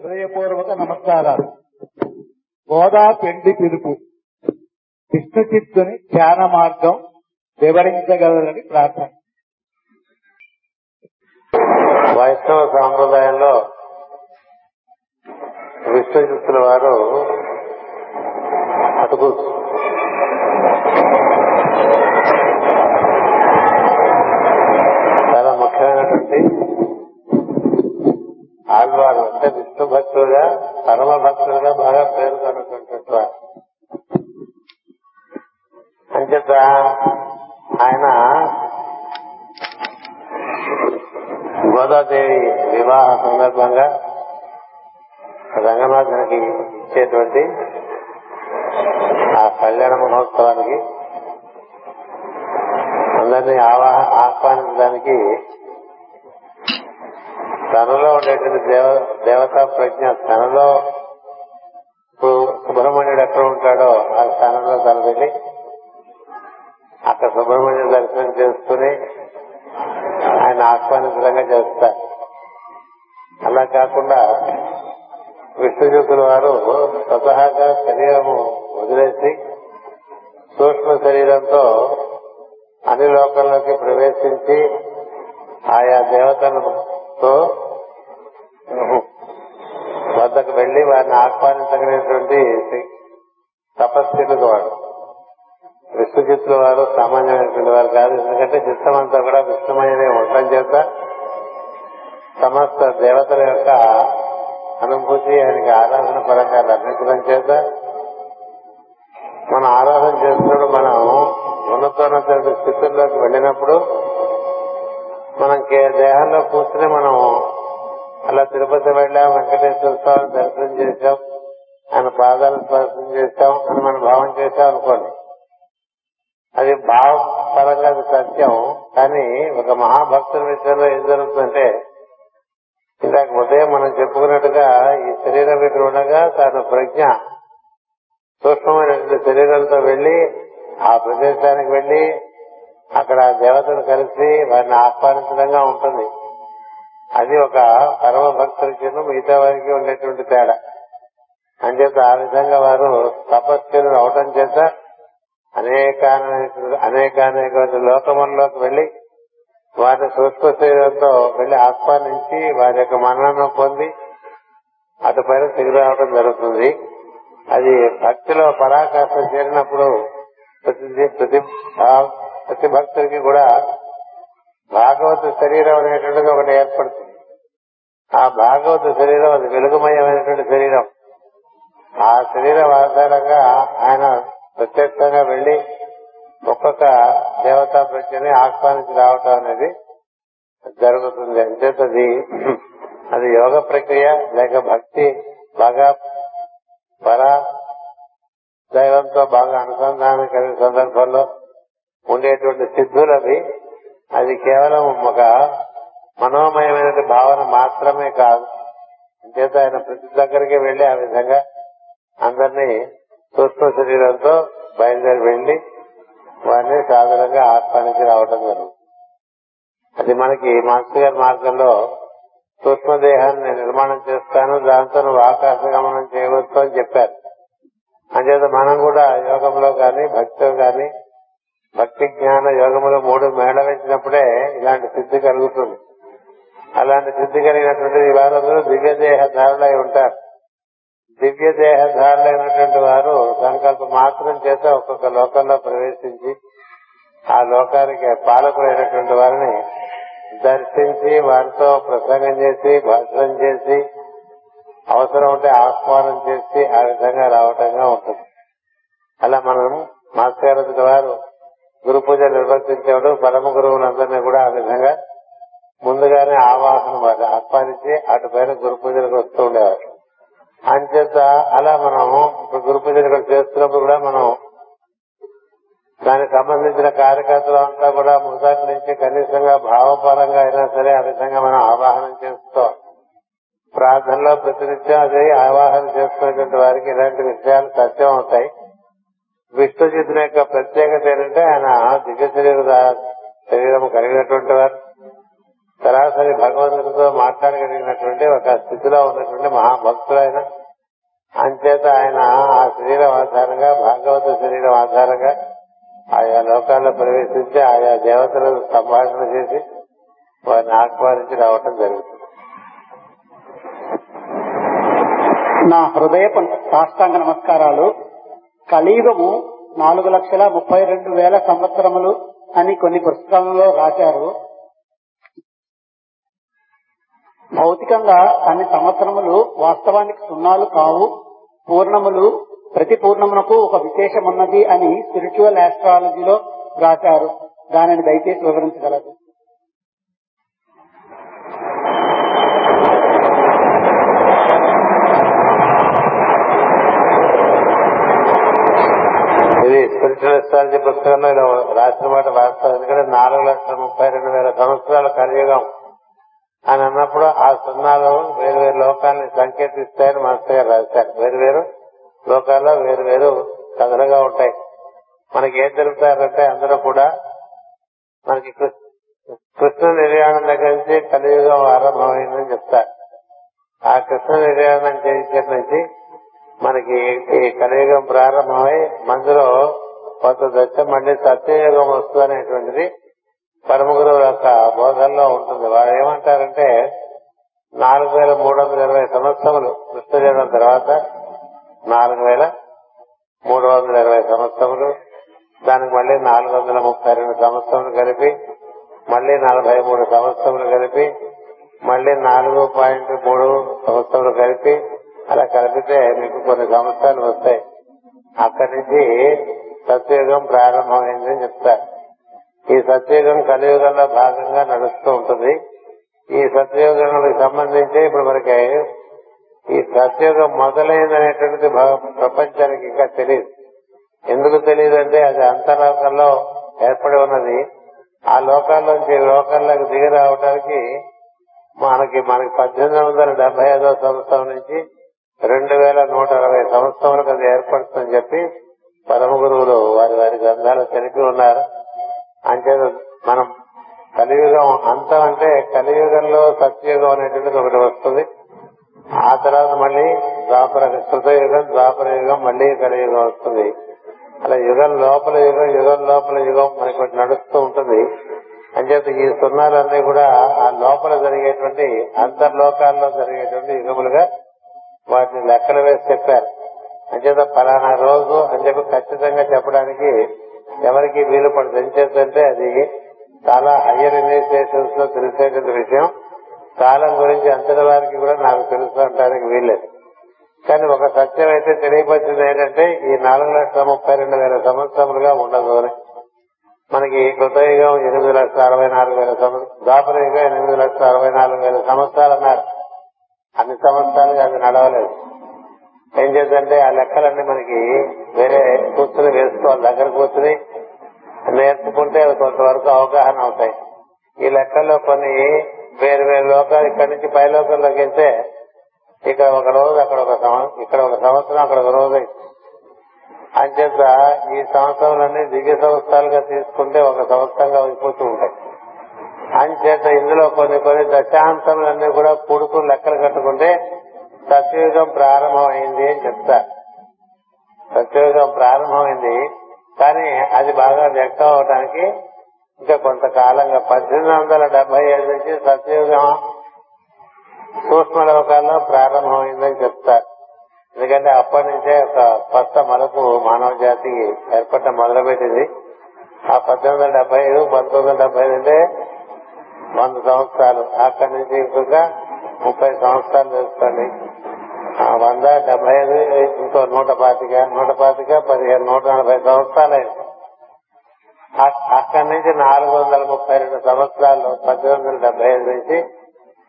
హృదయపూర్వక నమస్కారాలు. గోదా పెండి పిలుపు. విష్ణు చిత్తుని ధ్యాన మార్గం వివరించగలరని ప్రార్థన. వైష్ణవ సాంప్రదాయంలో విశ్వజిత్తుల వారు అటుకు చాలా ముఖ్యమైనటువంటి ఆళ్వారు అంటే విష్ణు భక్తులుగా పరమ భక్తులుగా బాగా పేరు కనుకుంటున్నట్టు అంచేత ఆయన గోదాదేవి వివాహ సందర్భంగా రంగనాథునికి ఇచ్చేటువంటి ఆ కళ్యాణ మహోత్సవానికి అందరినీ ఆవా- ఆహ్వానించడానికి తనలో ఉండేటువంటి దేవ దేవతా ప్రజ్ఞ తనలో ఇప్పుడు సుబ్రహ్మణ్యుడు ఎక్కడ ఉంటాడో ఆ స్థానంలో తను వెళ్ళి అక్కడ సుబ్రహ్మణ్య దర్శనం చేసుకుని ఆయన ఆహ్వానించడంగా చేస్తారు. అలా కాకుండా విష్ణుజూతుల వారు స్వతహాగా శరీరము వదిలేసి సూక్ష్మ శరీరంతో అన్ని లోకంలోకి ప్రవేశించి ఆయా తో వద్దకు వెళ్ళి వారిని ఆహ్వానించగలిగినటువంటి తపస్సులకు వాడు. విష్ణుచిత్తుల వారు సామాన్యమైనటువంటి వారు కాదు. ఎందుకంటే చిత్తం అంతా కూడా విష్ణుమయనే ఉండటం చేత సమస్త దేవతల యొక్క అనుభూతి ఆయనకి ఆరాధన పరంగా లభించడం చేత మనం ఆరాధన చేస్తున్నప్పుడు మనం ఉన్నతోన్నత స్థితుల్లోకి వెళ్ళినప్పుడు మనం దేహంలో కూర్చుని మనం అలా తిరుపతి వెళ్ళాం వెంకటేశ్వర స్వామి దర్శనం చేశాం ఆయన పాదాలు స్పర్శనం చేశాం అని మనం భావం చేశాం అనుకోండి. అది భావపరంగా అది సత్యం కానీ ఒక మహాభక్తుల విషయంలో ఏం జరుగుతుందంటే ఇందాక ఉదయం మనం చెప్పుకున్నట్టుగా ఈ శరీరం ఇక్కడ ఉండగా తన ప్రజ్ఞ సూక్ష్మమైనటువంటి శరీరంతో వెళ్ళి ఆ ప్రదేశానికి వెళ్ళి అక్కడ దేవతలు దేవతను కలిసి వారిని ఆహ్వానించడంగా ఉంటుంది. అది ఒక పరమ భక్తులకి మిగతా వారికి ఉండేటువంటి తేడా. అంచేత ఆ విధంగా వారు తపస్సులు అవటం చేత అనేక అనేకానేక లోకముల్లోకి వెళ్ళి వారి సూక్ష్మ శరీరంతో వెళ్ళి ఆహ్వానించి వారి యొక్క మరణం పొంది అటుపైన తిరిగి రావడం జరుగుతుంది. అది భక్తిలో పరాకాష్ట చేరినప్పుడు ప్రతి ప్రతి ప్రతి భక్తుడికి కూడా భాగవత శరీరం అనేటువంటిది ఒకటి ఏర్పడుతుంది. ఆ భాగవత శరీరం అది వెలుగుమయమైనటువంటి శరీరం. ఆ శరీరం ఆధారంగా ఆయన ప్రత్యక్షంగా వెళ్ళి ఒక్కొక్క దేవతా ప్రజ్ఞని ఆహ్వానించి రావటం అనేది జరుగుతుంది. అంచేత అది అది యోగ ప్రక్రియ లేక భక్తి బాగా పర దైవంతో బాగా అనుసంధానం కలిగిన సందర్భంలో ఉండేటువంటి సిద్ధులవి అది కేవలం ఒక మనోమయమైన భావన మాత్రమే కాదు. అంచేత ఆయన ప్రతి దగ్గరికి వెళ్ళి ఆ విధంగా అందరినీ సూక్ష్మ శరీరంతో బయలుదేరి వెళ్ళి వారిని సాధారణంగా ఆహ్వానించి రావడం జరుగుతుంది. అది మనకి మాస్టర్ గారి మార్గంలో సూక్ష్మదేహాన్ని నేను నిర్మాణం చేస్తాను దాంతో నువ్వు ఆకాశ గమనం చేయవచ్చు అని చెప్పారు. అంచేత మనం కూడా యోగంలో గాని భక్తిలో గాని భక్తి జ్ఞాన యోగములో మూడు మేళవించినప్పుడే ఇలాంటి సిద్ధి కలుగుతుంది. అలాంటి సిద్ధి కలిగినటువంటి వారందరూ దివ్య దేహధారులై ఉంటారు. దివ్య దేహధారులైనటువంటి వారు సంకల్ప మాత్రం చేత ఒక్కొక్క లోకంలో ప్రవేశించి ఆ లోకానికి పాలకులైనటువంటి వారిని దర్శించి వారితో ప్రసంగం చేసి భాషణం చేసి అవసరం ఉంటే ఆహ్వానం చేసి ఆ విధంగా రావటంగా ఉంటుంది. అలా మనం మాస్టర్ వారు గురు పూజ నిర్వర్తించేవాడు పరమ గురువులందరినీ కూడా ఆ విధంగా ముందుగానే ఆవాహన వారు ఆహ్వానించి అటు పైన గురు పూజలకు వస్తూ ఉండేవారు. అంచేత అలా మనం ఇప్పుడు గురు పూజలు ఇక్కడ చేస్తున్నప్పుడు కూడా మనం దానికి సంబంధించిన కార్యకర్తలు అంతా కూడా మొదటి నుంచి కనీసంగా భావపరంగా అయినా సరే ఆ విధంగా మనం ఆవాహనం చేస్తాం ప్రార్థనలో ప్రతినిత్యం అదే ఆవాహన చేస్తున్నటువంటి వారికి ఇలాంటి విషయాలు సత్యం అవుతాయి. విష్ణుజిత్తుని యొక్క ప్రత్యేకత ఏంటంటే ఆయన దివ్య శరీర శరీరం కలిగినటువంటి వారు. సరాసరి భగవంతుడితో మాట్లాడగలిగినటువంటి ఒక స్థితిలో ఉన్నటువంటి మహాభక్తుడైన అంచేత ఆయన ఆ శరీరం ఆధారంగా భాగవత శరీరం ఆధారంగా ఆయా లోకాల్లో ప్రవేశించి ఆయా దేవతలను సంభాషణ చేసి వారిని ఆహ్వానించి రావటం జరుగుతుంది. నా హృదయ సాష్టాంగ నమస్కారాలు. కలియుగము నాలుగు లక్షల ముప్పై రెండు వేల సంవత్సరములు అని కొన్ని పుస్తకాలలో రాశారు. భౌతికంగా అన్ని సంవత్సరములు వాస్తవానికి సున్నాలు కావు. పూర్ణములు ప్రతి పూర్ణమునకు ఒక విశేషం ఉన్నది అని స్పిరిచువల్ ఆస్ట్రాలజీలో రాశారు. దానిని దయచేసి వివరించగలదు ఇది స్పిరిచువల్ ఎస్ట్రాలజీ పుస్తకంలో ఇలా రాసిన మాట వాస్తవం. ఎందుకంటే నాలుగు లక్షల ముప్పై రెండు వేల సంవత్సరాల కలియుగం అని అన్నప్పుడు ఆ సున్నాలు వేరు వేరు లోకాన్ని సంకేతిస్తాయని మాస్టర్ గారు రాశారు. వేరు వేరు లోకాల్లో వేరు వేరు కథలుగా ఉంటాయి. మనకి ఏం తెలుపుతారంటే అందరూ కూడా మనకి కృష్ణ నిర్యాణం దగ్గర నుంచి కలియుగం ఆరంభమైందని చెప్తారు. ఆ కృష్ణ నిర్యాణం చేసిన నుంచి మనకి ఈ కలియుగం ప్రారంభమై మందులో కొంత దశ మళ్ళీ సత్యయోగం వస్తుంది అనేటువంటిది పరమగురు యొక్క బోధనలో ఉంటుంది. వారు ఏమంటారంటే నాలుగు వేల మూడు వందల ఇరవై సంవత్సరములు కృష్ణజనం తర్వాత నాలుగు వేల మూడు వందల ఇరవై సంవత్సరములు దానికి మళ్ళీ నాలుగు వందల ముప్పై రెండు సంవత్సరములు కలిపి మళ్ళీ నలభై మూడు సంవత్సరములు కలిపి మళ్ళీ నాలుగు పాయింట్ మూడు సంవత్సరములు కలిపి అలా కలిపితే మీకు కొన్ని సంవత్సరాలు వస్తాయి. అక్కడి నుంచి సత్యయుగం ప్రారంభమైందని చెప్తారు. ఈ సత్యయుగం కలియుగంలో భాగంగా నడుస్తూ ఉంటుంది. ఈ సత్యయుగానికి సంబంధించి ఇప్పుడు మనకి ఈ సత్యయుగం మొదలైందనేటువంటిది ప్రపంచానికి ఇంకా తెలియదు ఎందుకు తెలియదంటే అది అంతర్లోకంలో ఏర్పడి ఉన్నది. ఆ లోకాల్లోంచి లోకాల్లోకి దిగి రావడానికి మనకి మనకి పద్దెనిమిది వందల డెబ్బై ఐదో సంవత్సరం నుంచి రెండు వేల నూట అరవై సంవత్సరాలకు అది ఏర్పడుతుందని చెప్పి పరమ గురువులు వారి వారి గ్రంథాలు తెలిపి ఉన్నారు. అంచేత మనం కలియుగం అంతం అంటే కలియుగంలో సత్యయుగం అనేటువంటిది ఒకటి వస్తుంది. ఆ తర్వాత మళ్ళీ ద్వాపర కృతయుగం ద్వాపర యుగం మళ్ళీ కలియుగం వస్తుంది. అలా యుగం లోపల యుగం యుగం లోపల యుగం మనకి ఒకటి నడుస్తూ ఉంటుంది. అంచేత ఈ సున్నాలన్నీ కూడా ఆ లోపల జరిగేటువంటి అంతర్లోకాల్లో జరిగేటువంటి యుగములుగా వాటిని లెక్కలు వేసి చెప్పారు. అంచేత ఫలానా రోజు అని చెప్పి ఖచ్చితంగా చెప్పడానికి ఎవరికి వీలు పడదు. ఎంచేతంటే అది చాలా హయ్యర్ ఇనిషియేషన్స్లో తెలిసేటువంటి విషయం. కాలం గురించి అంతటి వారికి కూడా నాకు తెలుసు అంటానికి వీల్లేదు. కానీ ఒక సత్యం అయితే తెలియపరిచింది ఏంటంటే ఈ నాలుగు లక్షల ముప్పై రెండు వేల సంవత్సరములుగా ఉండదు అని. మనకి కృతయుగం ఎనిమిది లక్షల అరవై నాలుగు వేల సంవత్సరం ద్వాపర ఎనిమిది లక్షల అరవై నాలుగు వేల సంవత్సరాలు అన్నారు. అన్ని సంవత్సరాలుగా అది నడవలేదు. ఏం చేద్దంటే ఆ లెక్కలన్నీ మనకి వేరే కూర్చుని వేసుకోవాలి దగ్గర కూర్చుని నేర్చుకుంటే కొంతవరకు అవగాహన అవుతాయి. ఈ లెక్కల్లో కొన్ని వేరు వేరు లోకాలు ఇక్కడి నుంచి పై లోకంలోకి వెళ్తే ఇక్కడ ఒక రోజు అక్కడ ఒక ఇక్కడ ఒక సంవత్సరం అక్కడ ఒక రోజు. అంచేత ఈ సంవత్సరాలన్నీ దివ్య సంవత్సరాలుగా తీసుకుంటే ఒక సంవత్సరంగా అయిపోతూ ఉంటాయి. అంచేత ఇందులో కొన్ని కొన్ని దశాంతములన్నీ కూడా కూడుకుని లెక్కలు కట్టుకుంటే సత్యయుగం ప్రారంభమైంది అని చెప్తా. సత్యయుగం ప్రారంభమైంది కానీ అది బాగా వ్యక్తం అవడానికి ఇంకా కొంతకాలంగా పద్దెనిమిది వందల డెబ్బై ఏడు నుంచి సత్యయుగం సూక్ష్మలోకాల్లో ప్రారంభమైందని చెప్తారు ఎందుకంటే అప్పటి నుంచే ఒక కొత్త మలుపు మానవ జాతికి ఏర్పడటం మొదలుపెట్టింది. ఆ పద్దెనిమిది వందల డెబ్బై ఐదు పంతొమ్మిది వందల డెబ్బై ఐదు అంటే వంద సంవత్సరాలు. అక్కడి నుంచి ఇంకొక ముప్పై సంవత్సరాలు తెలుసుకోండి ఆ వంద డెబ్బై ఐదు ఇంకో నూట పాతిక నూట పాతిక పదిహేను నూట నలభై సంవత్సరాలు. అక్కడి నుంచి నాలుగు వందల ముప్పై రెండు సంవత్సరాల్లో పద్దెనిమిది వందల డెబ్బై ఐదు నుంచి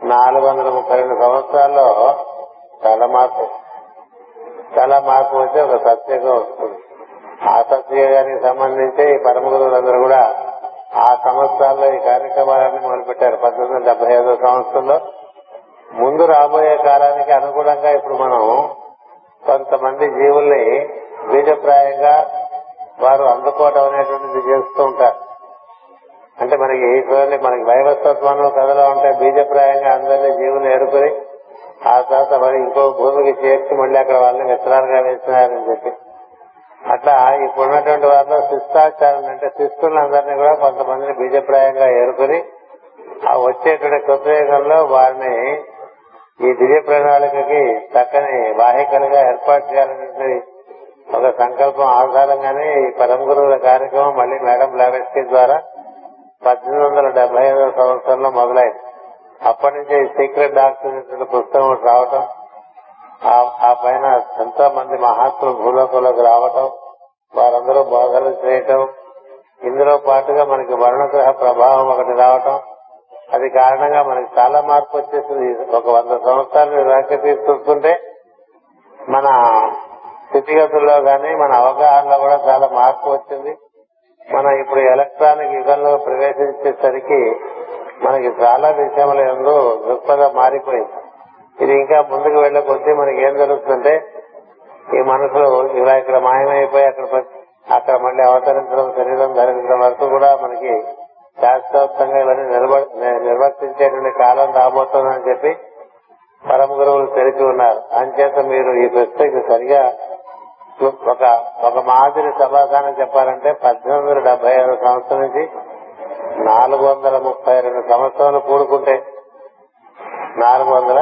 నాలుగు వందల ముప్పై రెండు సంవత్సరాల్లో చాలా మార్పు. చాలా మార్పు వచ్చి ఒక సత్యంగా వస్తుంది. ఆ సత్యగానికి సంబంధించి ఈ పరమ గురువులందరూ కూడా ఆ సంవత్సరాల్లో ఈ కార్యక్రమాలన్నీ మొదలుపెట్టారు. పద్దెనిమిది వందల డెబ్బై ఐదో సంవత్సరంలో ముందు రాబోయే కాలానికి అనుగుణంగా ఇప్పుడు మనం కొంతమంది జీవుల్ని బీజప్రాయంగా వారు అందుకోవడం అనేటువంటిది చేస్తూ ఉంటారు. అంటే మనకి చూడండి మనకి వైవస్వత్వాలు కథలో ఉంటే బీజప్రాయంగా అందరినీ జీవులు ఏరుకుని ఆ తర్వాత మరి ఇంకో భూమికి చేర్చి మళ్ళీ అక్కడ వాళ్ళని విత్తనాలుగా వేసినారని చెప్పి. అట్లా ఇప్పుడు ఉన్నటువంటి వారిలో శిస్తాచారం అంటే శిస్తులందరినీ కూడా కొంతమందిని బీజప్రాయంగా ఏరుకుని ఆ వచ్చేటువంటి కృతయుగంలో వారిని ఈ దివ్య ప్రణాళికకి చక్కని వాహికలుగా ఏర్పాటు చేయాలనేది ఒక సంకల్పం. ఆధారంగానే ఈ పరమ గురువుల కార్యక్రమం మళ్ళీ మేడం బ్లావెస్కీ ద్వారా పద్దెనిమిది వందల డెబ్బై ఐదవ సంవత్సరంలో మొదలైంది. అప్పటి నుంచి సీక్రెట్ డాక్టర్ పుస్తకం రావటం ఆ- పైన ఎంతో మంది మహాత్ములు భూలోకంలోకి రావటం వారందరూ బోధనలు చేయటం ఇందులో పాటుగా మనకి వర్ణగ్రహ ప్రభావం ఒకటి రావటం అది కారణంగా మనకి చాలా మార్పు వచ్చేసింది. ఒక వంద సంవత్సరాలు వెనక్కి తీసుకొస్తుంటే మన స్థితిగతుల్లో కానీ మన అవగాహనలో కూడా చాలా మార్పు వచ్చింది. మనం ఇప్పుడు ఎలక్ట్రానిక్ యుగంలో ప్రవేశించేసరికి మనకి చాలా విషయములు ఎందు దృక్పథం మారిపోయింది. ఇది ఇంకా ముందుకు వెళ్ళే కొద్దీ మనకి ఏం జరుగుతుందంటే ఈ మనసులో ఇలా ఇక్కడ మాయమైపోయి అక్కడ అక్కడ మళ్ళీ అవతరించడం శరీరం ధరించడం వరకు కూడా మనకి శాస్త్రోక్తంగా ఇవన్నీ నిర్వర్తించేటువంటి కాలం రాబోతుందని చెప్పి పరమ గురువులు తెలిపి ఉన్నారు. అంచేత మీరు ఈ ప్రశ్నకి సరిగా ఒక ఒక మాదిరి సమాధానం చెప్పాలంటే పద్దెనిమిది వందల డెబ్బై ఆరు సంవత్సరం నుంచి నాలుగు వందల ముప్పై రెండు సంవత్సరాలు కూడుకుంటే నాలుగు వందల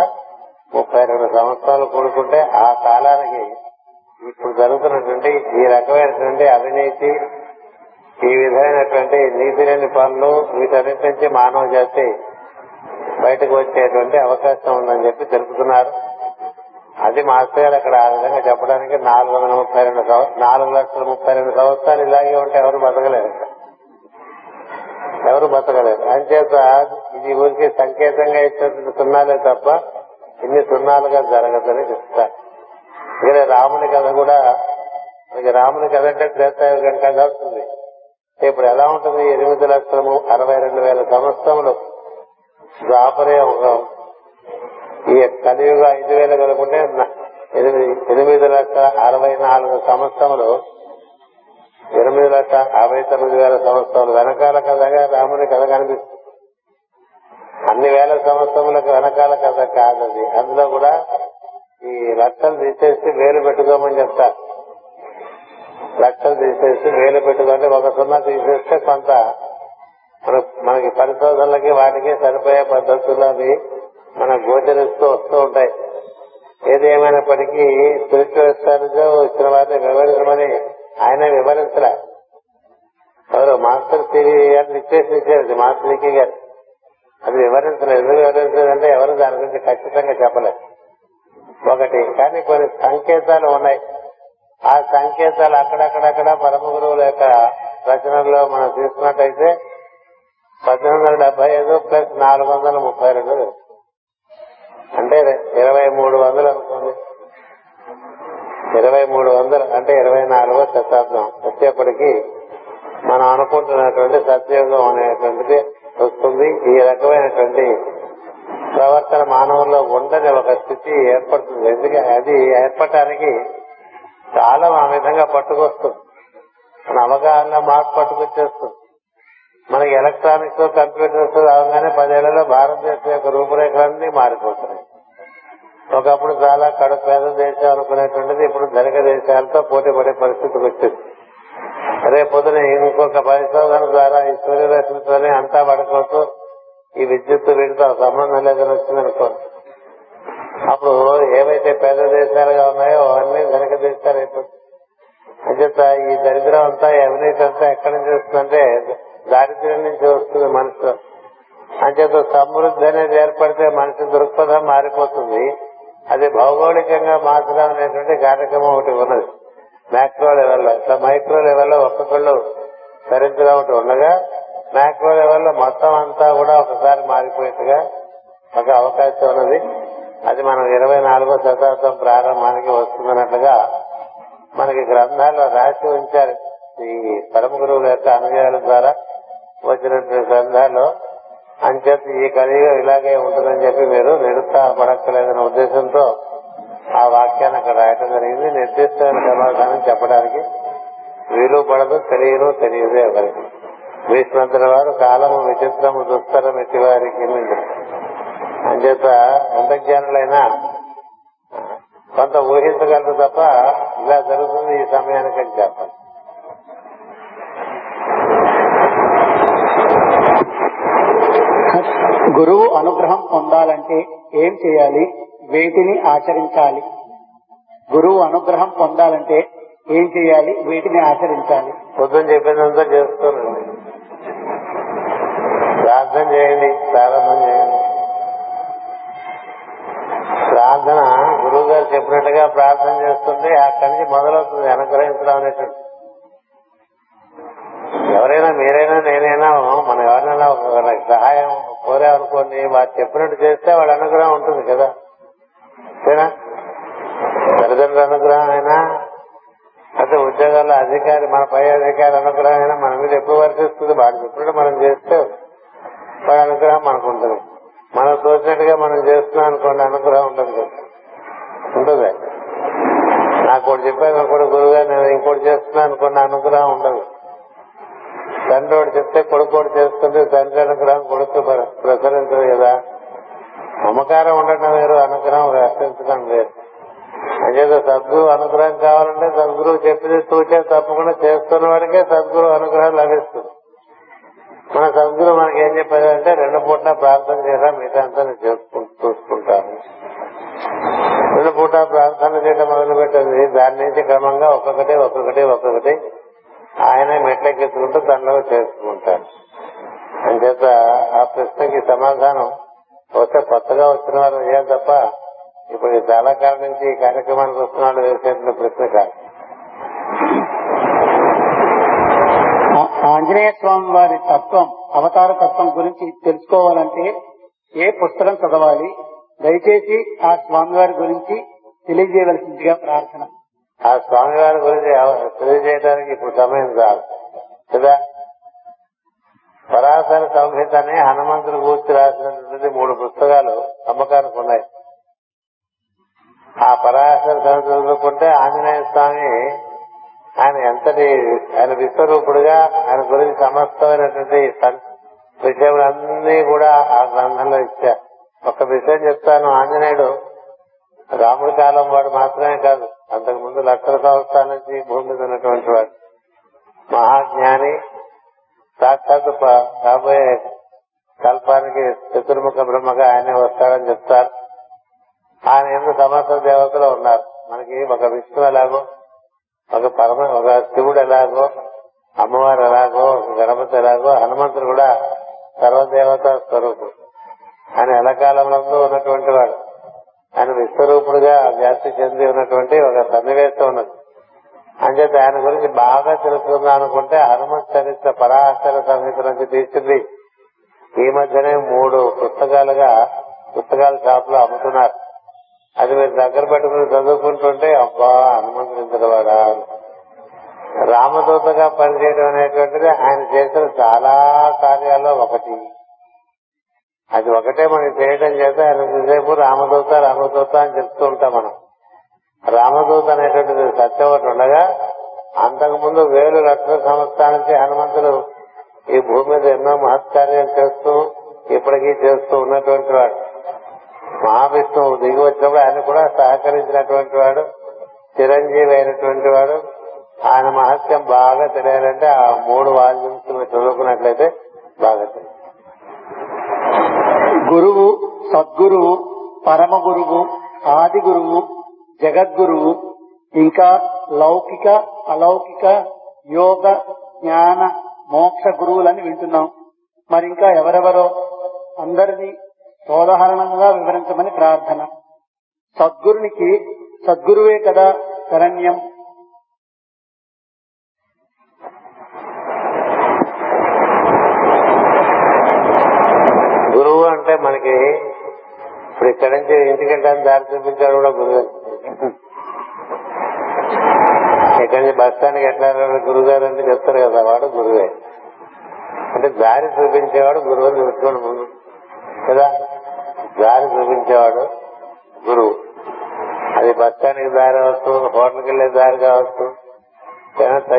ముప్పై రెండు సంవత్సరాలు కూడుకుంటే ఆ కాలానికి ఇప్పుడు జరుగుతున్నటువంటి ఈ రకమైనటువంటి అవినీతి ఈ విధమైనటువంటి నీతి లేని పనులు వీటన్నిటి నుంచి మానవ జాతి బయటకు వచ్చేటువంటి అవకాశం ఉందని చెప్పి తెలుపుతున్నారు. అది మాస్టర్ గారు అక్కడ ఆ విధంగా చెప్పడానికి నాలుగు వందల ముప్పై రెండు నాలుగు లక్షల ముప్పై రెండు సంవత్సరాలు ఇలాగే ఉంటే ఎవరు బతకలేరు. ఎవరు బతకలేరు. అంచేత ఇది ఊరికి సంకేతంగా ఇచ్చినటువంటి సున్నాలే తప్ప ఇన్ని సున్నాలుగా జరగదని చెప్తారు. ఇక్కడ రాముని కథ కూడా రాముని కథ అంటే త్రేతాయుగం కథ వస్తుంది. ఇప్పుడు ఎలా ఉంటుంది? ఎనిమిది లక్షల అరవై రెండు వేల సంవత్సరములు. ద్వాపరే ఒక ఈ కలియుగ ఐదు వేలు కలుపుకుంటే ఎనిమిది ఎనిమిది లక్షల అరవై నాలుగు సంవత్సరములు ఎనిమిది లక్షల అరవై తొమ్మిది వేల సంవత్సరాలు వెనకాల కథగా రాముని కథ కనిపిస్తుంది. అన్ని వేల సంవత్సరములకు వెనకాల కథ కాదది. అందులో కూడా ఈ లక్షలు తీసేసి వేలు పెట్టుకోమని చెప్తారు. లక్షలు తీసేసి వేలు పెట్టుకుంటే ఒక సున్నా తీసేస్తే కొంత మన మనకి పరిశోధనలకి వాటికి సరిపోయే పద్ధతులు అవి మన గోచరిస్తూ వస్తూ ఉంటాయి. ఏది ఏమైనప్పటికీ స్పిరిచువలిస్టాలుగా వచ్చిన వారిని వివరించమని ఆయన వివరించలే. ఎవరు మాస్టర్ సిరి గారిని ఇచ్చేసి మాస్టర్ సికి గారు. అది వివరించలేదు. ఎందుకు వివరించలేదంటే ఎవరు దాని గురించి ఖచ్చితంగా చెప్పలేదు. ఒకటి కానీ కొన్ని సంకేతాలు ఉన్నాయి. ఆ సంకేతాలు అక్కడక్కడక్కడ పరమ గురువుల యొక్క రచనల్లో మనం తీసుకున్నట్టయితే పద్దెనిమిది వందల డెబ్బై ఐదు ప్లస్ నాలుగు వందల ముప్పై రెండు. అంటే ఇరవై మూడు వందలు అనుకోండి. ఇరవై మూడు వందలు అంటే ఇరవై నాలుగో శతాబ్దం. వచ్చేప్పటికి మనం అనుకుంటున్నటువంటి సత్యయుగం అనేటువంటిది వస్తుంది. ఈ రకమైనటువంటి ప్రవర్తన మానవుల్లో ఉండని ఒక స్థితి ఏర్పడుతుంది. ఎందుకంటే అది ఏర్పడటానికి కాలం ఆ విధంగా పట్టుకొస్తుంది. మన అవగాహన మార్పు పట్టుకొచ్చేస్తుంది. మనకి ఎలక్ట్రానిక్స్ కంప్యూటర్స్ రాగానే పదేళ్ళలో భారతదేశం యొక్క రూపురేఖలన్నీ మారిపోతున్నాయి. ఒకప్పుడు చాలా కడు పేద దేశం అనుకునేటువంటిది ఇప్పుడు ధనిక దేశాలతో పోటీ పడే పరిస్థితికి వచ్చింది. రేపు పొద్దున ఇంకొక పరిశోధన ద్వారా ఈ సూర్యరశ్మితోనే అంతా పడుకోవచ్చు ఈ విద్యుత్ వీటితో సంబంధం లేదని వచ్చిందనుకోండి. అప్పుడు ఏవైతే పేద దేశాలుగా ఉన్నాయో అవన్నీ ధనిక దేశాలు అయిపోతాయి అంచేత ఈ దరిద్రం అంతా అవినీతి అంతా ఎక్కడి నుంచి వస్తుందంటే దారిద్ర్యం నుంచి వస్తుంది మనసు. అంచేత సమృద్ధి అనేది ఏర్పడితే మనిషి దృక్పథం మారిపోతుంది. అది భౌగోళికంగా మార్చడం అనేటువంటి కార్యక్రమం ఒకటి ఉన్నది. మ్యాక్రో లెవెల్లో ఇట్లా మైక్రో లెవెల్లో ఒక్కొక్కళ్ళు ధరించడం ఒకటి ఉండగా మ్యాక్రో లెవెల్లో మొత్తం అంతా కూడా ఒకసారి మారిపోయేట్టుగా ఒక అవకాశం ఉన్నది. అది మనం ఇరవై నాలుగో శతాబ్దం ప్రారంభానికి వస్తుందన్నట్లుగా మనకి గ్రంథాల్లో రాసి ఉంచారు. ఈ పరమ గురువుల యొక్క అనుయాల ద్వారా వచ్చినటువంటి గ్రంథాల్లో అంచేత ఈ కలియుగం ఇలాగే ఉంటుందని చెప్పి మీరు నిరుత్సాహపడక్కలేదనే ఉద్దేశంతో ఆ వాక్యాన్ని అక్కడ రాయటం జరిగింది. నిర్దిష్టమైన సమాధానం చెప్పడానికి వీలు పడదు తెలియను తెలియదే ఎవరికి. భీష్మంతుల వారు కాలము విచిత్రము దుస్తరం ఎట్టి వారికి అంచేత ఎంత జ్ఞానులైనా కొంత ఊహించగలరు తప్ప ఇలా జరుగుతుంది ఈ సమయానికి అని చెప్పాలి. గురువు అనుగ్రహం పొందాలంటే ఏం చేయాలి? వేటిని ఆచరించాలి. గురువు అనుగ్రహం పొందాలంటే ఏం చేయాలి? వీటిని ఆచరించాలి. పొద్దున చెప్పినంతా చేసుకోనండి ప్రార్థన చేయండి ప్రారంభం చేయండి. ప్రార్థన గురువు గారు చెప్పినట్టుగా ప్రార్థన చేస్తుంటే అక్కడి నుంచి మొదలవుతుంది అనుగ్రహించడం అనేటువంటి ఎవరైనా మీరైనా నేనైనా మనం ఎవరైనా ఒక సహాయం కోరామనుకోండి వారు చెప్పినట్టు చేస్తే వాళ్ళ అనుగ్రహం ఉంటుంది కదా. అంతేనా తల్లిదండ్రుల అనుగ్రహం అయినా అయితే ఉద్యోగాల్లో అధికారి మన పై అధికారి అనుగ్రహం అయినా మన మీద ఎప్పుడు వర్తిస్తుంది. వాడు చెప్పినట్టు మనం చేస్తే వాళ్ళ అనుగ్రహం మనకు ఉంటుంది. మనం తోచినట్టుగా మనం చేస్తున్నాం అనుకోండి అనుగ్రహం ఉండదు కదా. ఉంటుంది. నాకు ఒకటి చెప్పాను అనుకోండి గురువుగా నేను ఇంకోటి చేస్తున్నాను అనుకోండి అనుగ్రహం ఉండదు. తండ్రి ఒకటి చెప్తే కొడుకు ఒకటి చేస్తుంటే తండ్రి అనుగ్రహం కొడుకు ప్రసరించదు కదా. మమకారం ఉండటం వేరు అనుగ్రహం రక్షించడం వేరు. అంచేత సద్గురు అనుగ్రహం కావాలంటే సద్గురువు చెప్పింది తూచే తప్పకుండా చేస్తున్న వాడికే సద్గురు అనుగ్రహం లభిస్తుంది. మన సద్గురు మనకి ఏం చెప్పారంటే రెండు పూట ప్రార్థన చేయడం మిగతా అంతా నేను చూసుకుంటాను. రెండు పూట ప్రార్థన చేయడం మొదలు పెట్టింది దాని నుంచి క్రమంగా ఒక్కొక్కటి ఒక్కొక్కటి ఒక్కొక్కటి ఆయన మెట్లెక్కించుకుంటూ తనలో చేసుకుంటారు అంచేత ఆ ప్రశ్నకి సమాధానం వస్తే కొత్తగా వచ్చిన వారు తప్ప ఇప్పుడు చాలా కాలం నుంచి ఈ కార్యక్రమానికి వస్తున్న వాళ్ళు వేసేటువంటి ప్రశ్న కాదు ఆ- ఆంజనేయ స్వామి వారి తత్వం అవతార తత్వం గురించి తెలుసుకోవాలంటే ఏ పుస్తకం చదవాలి? దయచేసి ఆ స్వామి వారి గురించి తెలియజేయవలసిందిగా ప్రార్థన. ఆ స్వామి వారి గురించి తెలియజేయడానికి ఇప్పుడు సమయం కాదు. కదా? పరాశర సంహిత అని హనుమంతుడు గూర్చి రాసినటువంటి మూడు పుస్తకాలు అమ్మకానికి ఉన్నాయి. ఆ పరాశర సంహిత చదువుకుంటే ఆంజనేయ స్వామి ఆయన ఎంతటి ఆయన విశ్వరూపుడుగా ఆయన గురించి సమస్తమైనటువంటి సన్- విషయములన్నీ కూడా ఆ గ్రంథంలో ఇచ్చారు. ఒక విషయం చెప్తాను ఆంజనేయుడు రాముడి కాలం వాడు మాత్రమే కాదు అంతకు ముందు లక్షల సంవత్సరాల నుంచి భూమి మీద ఉన్నటువంటి వాడు. మహాజ్ఞాని సాక్షాత్ రాబోయే కల్పానికి చతుర్ముఖ బ్రహ్మగా ఆయనే వస్తాడని చెప్తారు. ఆయన ఎందుకు సమస్త దేవతలు ఉన్నారు. మనకి ఒక విష్ణు ఎలాగో ఒక పరమ ఒక శివుడు ఎలాగో అమ్మవారు ఎలాగో ఒక గణపతి ఎలాగో హనుమంతుడు కూడా సర్వదేవత స్వరూపుడు ఆయన ఎలకాలంలో ఉన్నటువంటి వాడు. ఆయన విశ్వరూపుడుగా వ్యాప్తి చెంది ఉన్నటువంటి ఒక సన్నివేశం ఉన్నది. అంచేత ఆయన గురించి బాగా తెలుసుకుందాం అనుకుంటే హనుమత్ చరిత్ర పరాశర సంహిత నుంచి తీసింది. ఈ మధ్యనే మూడు పుస్తకాలుగా పుస్తకాల షాప్లో అమ్ముతున్నారు. అది మీరు దగ్గర పెట్టుకుని చదువుకుంటుంటే అబ్బా హనుమంతుడు వాడా రామదూతగా పనిచేయడం అనేటువంటిది ఆయన చేసిన చాలా కార్యాల్లో ఒకటి. అది ఒకటే మనం చేయడం చేత ఆయన సేపు రామదూత రామదూత అని చెప్తూ ఉంటాం మనం. రామదూత అనేటువంటిది సత్యం ఒకటి ఉండగా అంతకుముందు వేలు లక్షల సంవత్సరాల నుంచి హనుమంతుడు ఈ భూమి మీద ఎన్నో మహత్కార్యాలు చేస్తూ ఇప్పటికీ చేస్తూ ఉన్నటువంటి వాడు. మహావిష్ణువు దిగి వచ్చినప్పుడు ఆయన కూడా సహకరించినటువంటి వాడు చిరంజీవి అయినటువంటి వాడు. ఆయన మహత్యం బాగా తెలియాలంటే ఆ మూడు వాల్యూమ్స్ చదువుకున్నట్లయితే బాగా తెలియదు గురువు సద్గురువు పరమ గురువు ఆది గురువు జగద్గురువు ఇంకా లౌకిక అలౌకిక యోగ జ్ఞాన మోక్ష గురువులని వింటున్నాం. మరి ఇంకా ఎవరెవరో? అందరినీ సోదహరణంగా వివరించమని ప్రార్థన. సద్గురునికి సద్గురువే కదా శరణ్యం. గురువు అంటే మనకి ఇప్పుడు ఇక్కడి నుంచి ఇంటికి దారి చూపించాడు కూడా గురువు. ఇక్కడి నుంచి బస్ స్టాండ్కి ఎట్లా గురువు గారు అంటే చెప్తారు కదా వాడు గురువే. అంటే దారి చూపించేవాడు గురువు చూసుకోండి ముందు. కదా? దారి చూపించేవాడు గురువు. అది బస్ స్టాండ్కి దారి అవచ్చు హోటల్కి వెళ్ళే దారి కావచ్చు.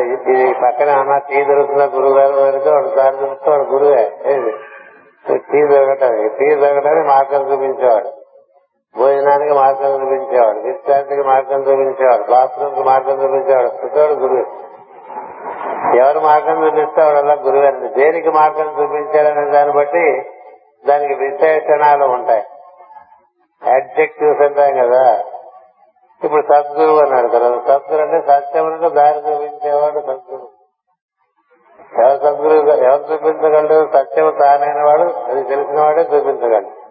ఇది పక్కన అన్న టీ దొరుకుతున్న గురువు గారు దొరికితే వాడు దారి దొరికితే వాడు గురువే. టీ దొరకటానికి టీ దొరకటానికి మార్గం చూపించేవాడు. భోజనానికి మార్గం చూపించేవాడు. విశ్రాంతికి మార్గం చూపించేవాడు. బాత్రూమ్కి మార్గం చూపించేవాడు. ప్రతివాడు గురువు. ఎవరు మార్గం చూపిస్తే అలా గురువు. దేనికి మార్గం చూపించాడనే దాన్ని బట్టి దానికి విశేషణాలు ఉంటాయి. యాడ్జెక్టివ్స్ అంటాం కదా. ఇప్పుడు సద్గురువు అన్నాడు కదా. సద్గురు అంటే సత్యమునకు దారి చూపించేవాడు సద్గురు. ఎవరు సద్గురు? ఎవరు చూపించగలడు సత్యము తానైన వాడు అది తెలిసిన వాడే చూపించగలడు.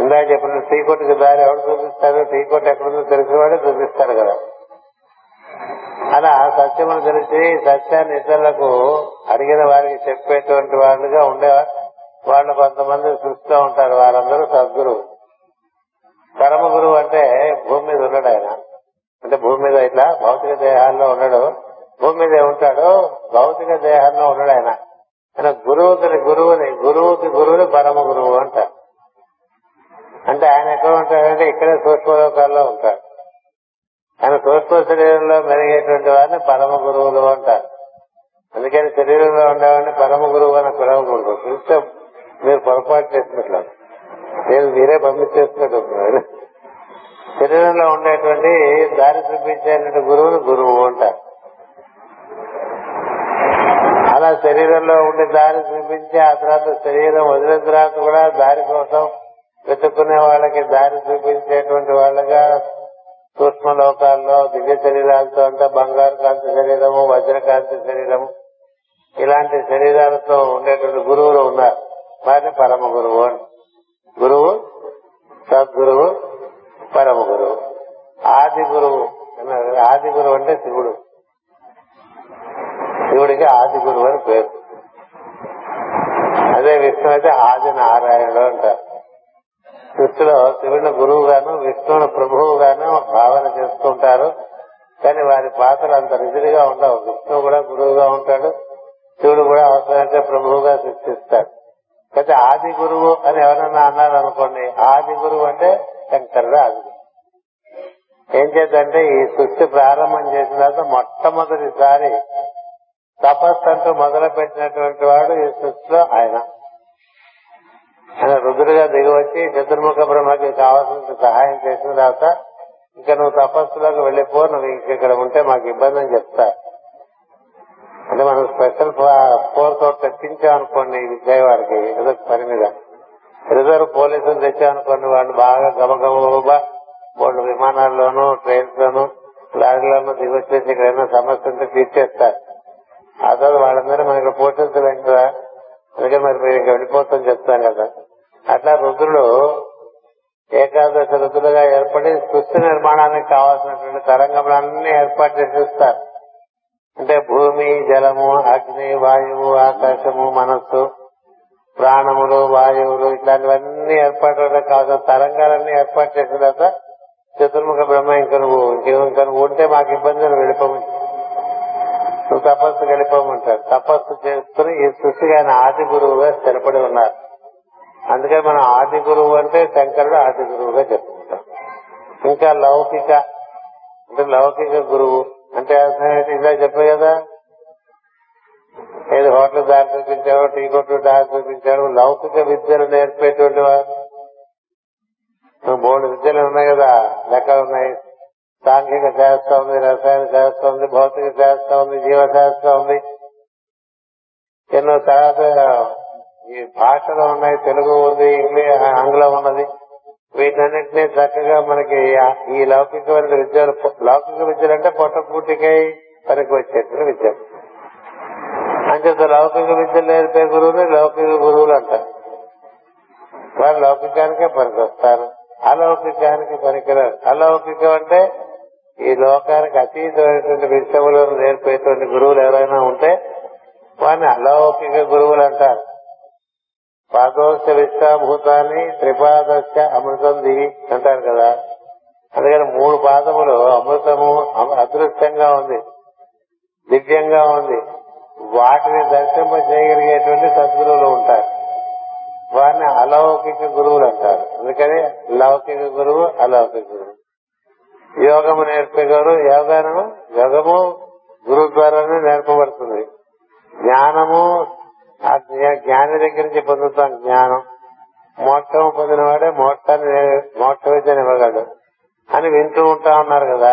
ఇందాక చెప్పిన టీ దారి ఎవరు చూపిస్తారు టీ కొట్టు ఎక్కడుందో తెలిసిన వాడే చూపిస్తారు కదా. అలా సత్యమును తెలిసి సత్యాన్ని ఇతరులకు అడిగిన వారికి చెప్పేటువంటి వాళ్ళుగా ఉండే వాళ్ళు కొంతమంది సృష్టిలో ఉంటారు. వాళ్ళందరూ సద్గురువు. పరమ గురువు అంటే భూమి మీద ఉన్నాడు ఆయన. అంటే భూమి మీద ఇట్లా భౌతిక దేహాల్లో ఉన్నాడు. భూమి మీద ఉంటాడు భౌతిక దేహాల్లో ఉన్నాడు ఆయన. ఆయన గురువుకి గురువుని గురువుకి గురువుని పరమ గురువు అంటారు. అంటే ఆయన ఎక్కడ ఉంటాడంటే ఇక్కడే సూక్ష్మలోకాల్లో ఉంటాడు. ఆయన సూక్ష్మ శరీరంలో మెరిగేటువంటి వారిని పరమ గురువులు అంటారు. అందుకని శరీరంలో ఉండేవాడిని పరమ గురువు అని పిలవకూడదు. చూస్తే మీరు పొరపాటు చేసినట్లు. నేను మీరే పంపించేస్తాడు. శరీరంలో ఉండేటువంటి దారి చూపించేటువంటి గురువులు గురువు అంటారు. అలా శరీరంలో ఉండి దారి చూపించి ఆ తర్వాత శరీరం వదిలిన తర్వాత కూడా దారి కోసం వెతుక్కునే వాళ్ళకి దారి చూపించేటువంటి వాళ్ళగా సూక్ష్మ లోకాల్లో దివ్య శరీరాలతో అంటే బంగారు కాంతి శరీరము వజ్రకాంతి శరీరము ఇలాంటి శరీరాలతో ఉండేటువంటి గురువులు ఉన్నారు. వారిని పరమ గురువు అని గురువు సద్గురువు పరమ గురువు ఆది గురువు అన్నారు. ఆది గురువు అంటే శివుడు. శివుడికి ఆది గురువు అని పేరు. అదే విష్ణు అయితే ఆది నారాయణుడు అంటారు. సృష్టిలో శివుని గురువుగాను విష్ణువుని ప్రభువుగాను భావన చేసుకుంటారు. కానీ వారి పాత్రలు అంత రిజిడిగా ఉండవు. విష్ణువు కూడా గురువుగా ఉంటాడు. శివుడు కూడా అవసరమైతే ప్రభువుగా శిక్షిస్తాడు అయితే ఆది గురువు అని ఎవరన్నా అన్నారు అనుకోండి ఆది గురువు అంటే శంకరుడు ఆది ఏం చేద్దంటే ఈ సృష్టి ప్రారంభం చేసిన తర్వాత మొట్టమొదటిసారి తపస్సు అంటూ మొదలు పెట్టినటువంటి వాడు ఈ సృష్టిలో ఆయన. ఆయన రుద్రుగా దిగివచ్చి చతుర్ముఖ బ్రహ్మకి కావాల్సిన సహాయం చేసిన తర్వాత ఇంకా నువ్వు తపస్సులోకి వెళ్ళిపో నువ్వు ఇంక ఇక్కడ ఉంటే మాకు ఇబ్బంది అని చెప్తా అంటే మనం స్పెషల్ ఫోర్స్ ఒకటి తెప్పించామనుకోండి విజయవాడకి ఏదో పని మీద. రిజర్వ్ పోలీసులు తెచ్చామనుకోండి వాళ్ళు బాగా గబగబా వాళ్ళు విమానాల్లోనూ ట్రైన్స్ లోను లారీలోనూ దిగొచ్చేసి ఇక్కడ ఏమైనా సమస్య ఉంటే తీర్చేస్తారు ఆ తర్వాత వాళ్ళందరూ మనకి పోషించలేం కదా అందుకే మరి మీరు ఇంకా వెళ్ళిపోతాం చెప్తాం కదా. అట్లా రుద్రుడు ఏకాదశ రుద్రులుగా ఏర్పడి సృష్టి నిర్మాణానికి కావాల్సినటువంటి తరంగములన్నీ ఏర్పాటు చేసిస్తారు అంటే భూమి జలము అగ్ని వాయువు ఆకాశము మనస్సు ప్రాణములు వాయువులు ఇట్లాంటివన్నీ ఏర్పాటు కాదు. తరంగాలన్నీ ఏర్పాటు చేసిన తర్వాత చతుర్ముఖ బ్రహ్మ ఇంక నువ్వు ఇంక నువ్వు ఉంటే మాకు ఇబ్బంది అని వెళ్ళిపోమని నువ్వు తపస్సు వెళ్ళిపోమంటారు తపస్సు చేసుకుని ఈ సృష్టికి ఆయన ఆది గురువుగా స్థిరపడి ఉన్నారు. అందుకని మనం ఆది గురువు అంటే శంకరుడు ఆది గురువుగా చెప్పుకుంటాం ఇంకా లౌకిక అంటే లౌకిక గురువు అంటే అర్థమైతే ఇలా చెప్పే కదా ఏది హోటల్ దారి చూపించాడు టీ కొట్టు దారి చూపించాడు లౌకిక విద్యలు నేర్పేటువంటి వారు మూడు విద్యలు ఉన్నాయి కదా లెక్కలు ఉన్నాయి. సాంఘిక శాస్త్రం ఉంది రసాయన శాస్త్రం ఉంది భౌతిక శాస్త్రం ఉంది జీవశాస్త్రం ఉంది. ఎన్నో తర్వాత ఈ భాషలు ఉన్నాయి తెలుగు ఉంది ఇంగ్లీష్ ఆంగ్లం ఉన్నది. వీటన్నిటినీ చక్కగా మనకి ఈ లౌకికమైన విద్యలు లౌకిక విద్యలు అంటే పొట్టపూటికై పనికి వచ్చేటువంటి విద్య. అంచేత లౌకిక విద్యలు నేర్పే గురువుని లౌకిక గురువులు అంటారు. వారు లౌకికానికే పనికొస్తారు. అలౌకికానికి పనికిరారు. అలౌకికం అంటే ఈ లోకానికి అతీతమైనటువంటి విషయములను నేర్పేటువంటి గురువులు ఎవరైనా ఉంటే వారిని అలౌకిక గురువులు అంటారు. పాదోశ విశ్వాభూతాన్ని త్రిపాదశ అమృతం దిగి అంటారు కదా. అందుకని మూడు పాదములు అమృతము అదృష్టంగా ఉంది దివ్యంగా ఉంది. వాటిని దర్శింప చేయగలిగేటువంటి సద్గురువులు ఉంటారు. వారిని అలౌకిక గురువులు అంటారు. అందుకని లౌకిక గురువు అలౌకిక గురువు. యోగము నేర్పేవారు యోగానము యోగాను యోగము గురువు ద్వారానే నేర్పబడుతుంది. జ్ఞానము ఆ జ్ఞా- జ్ఞాని దగ్గర నుంచి పొందుతాం జ్ఞానం. మోక్షం పొందినవాడే మోక్షాన్ని మోక్ష విద్యను ఇవ్వగలడు అని వింటూ ఉంటా ఉన్నారు కదా.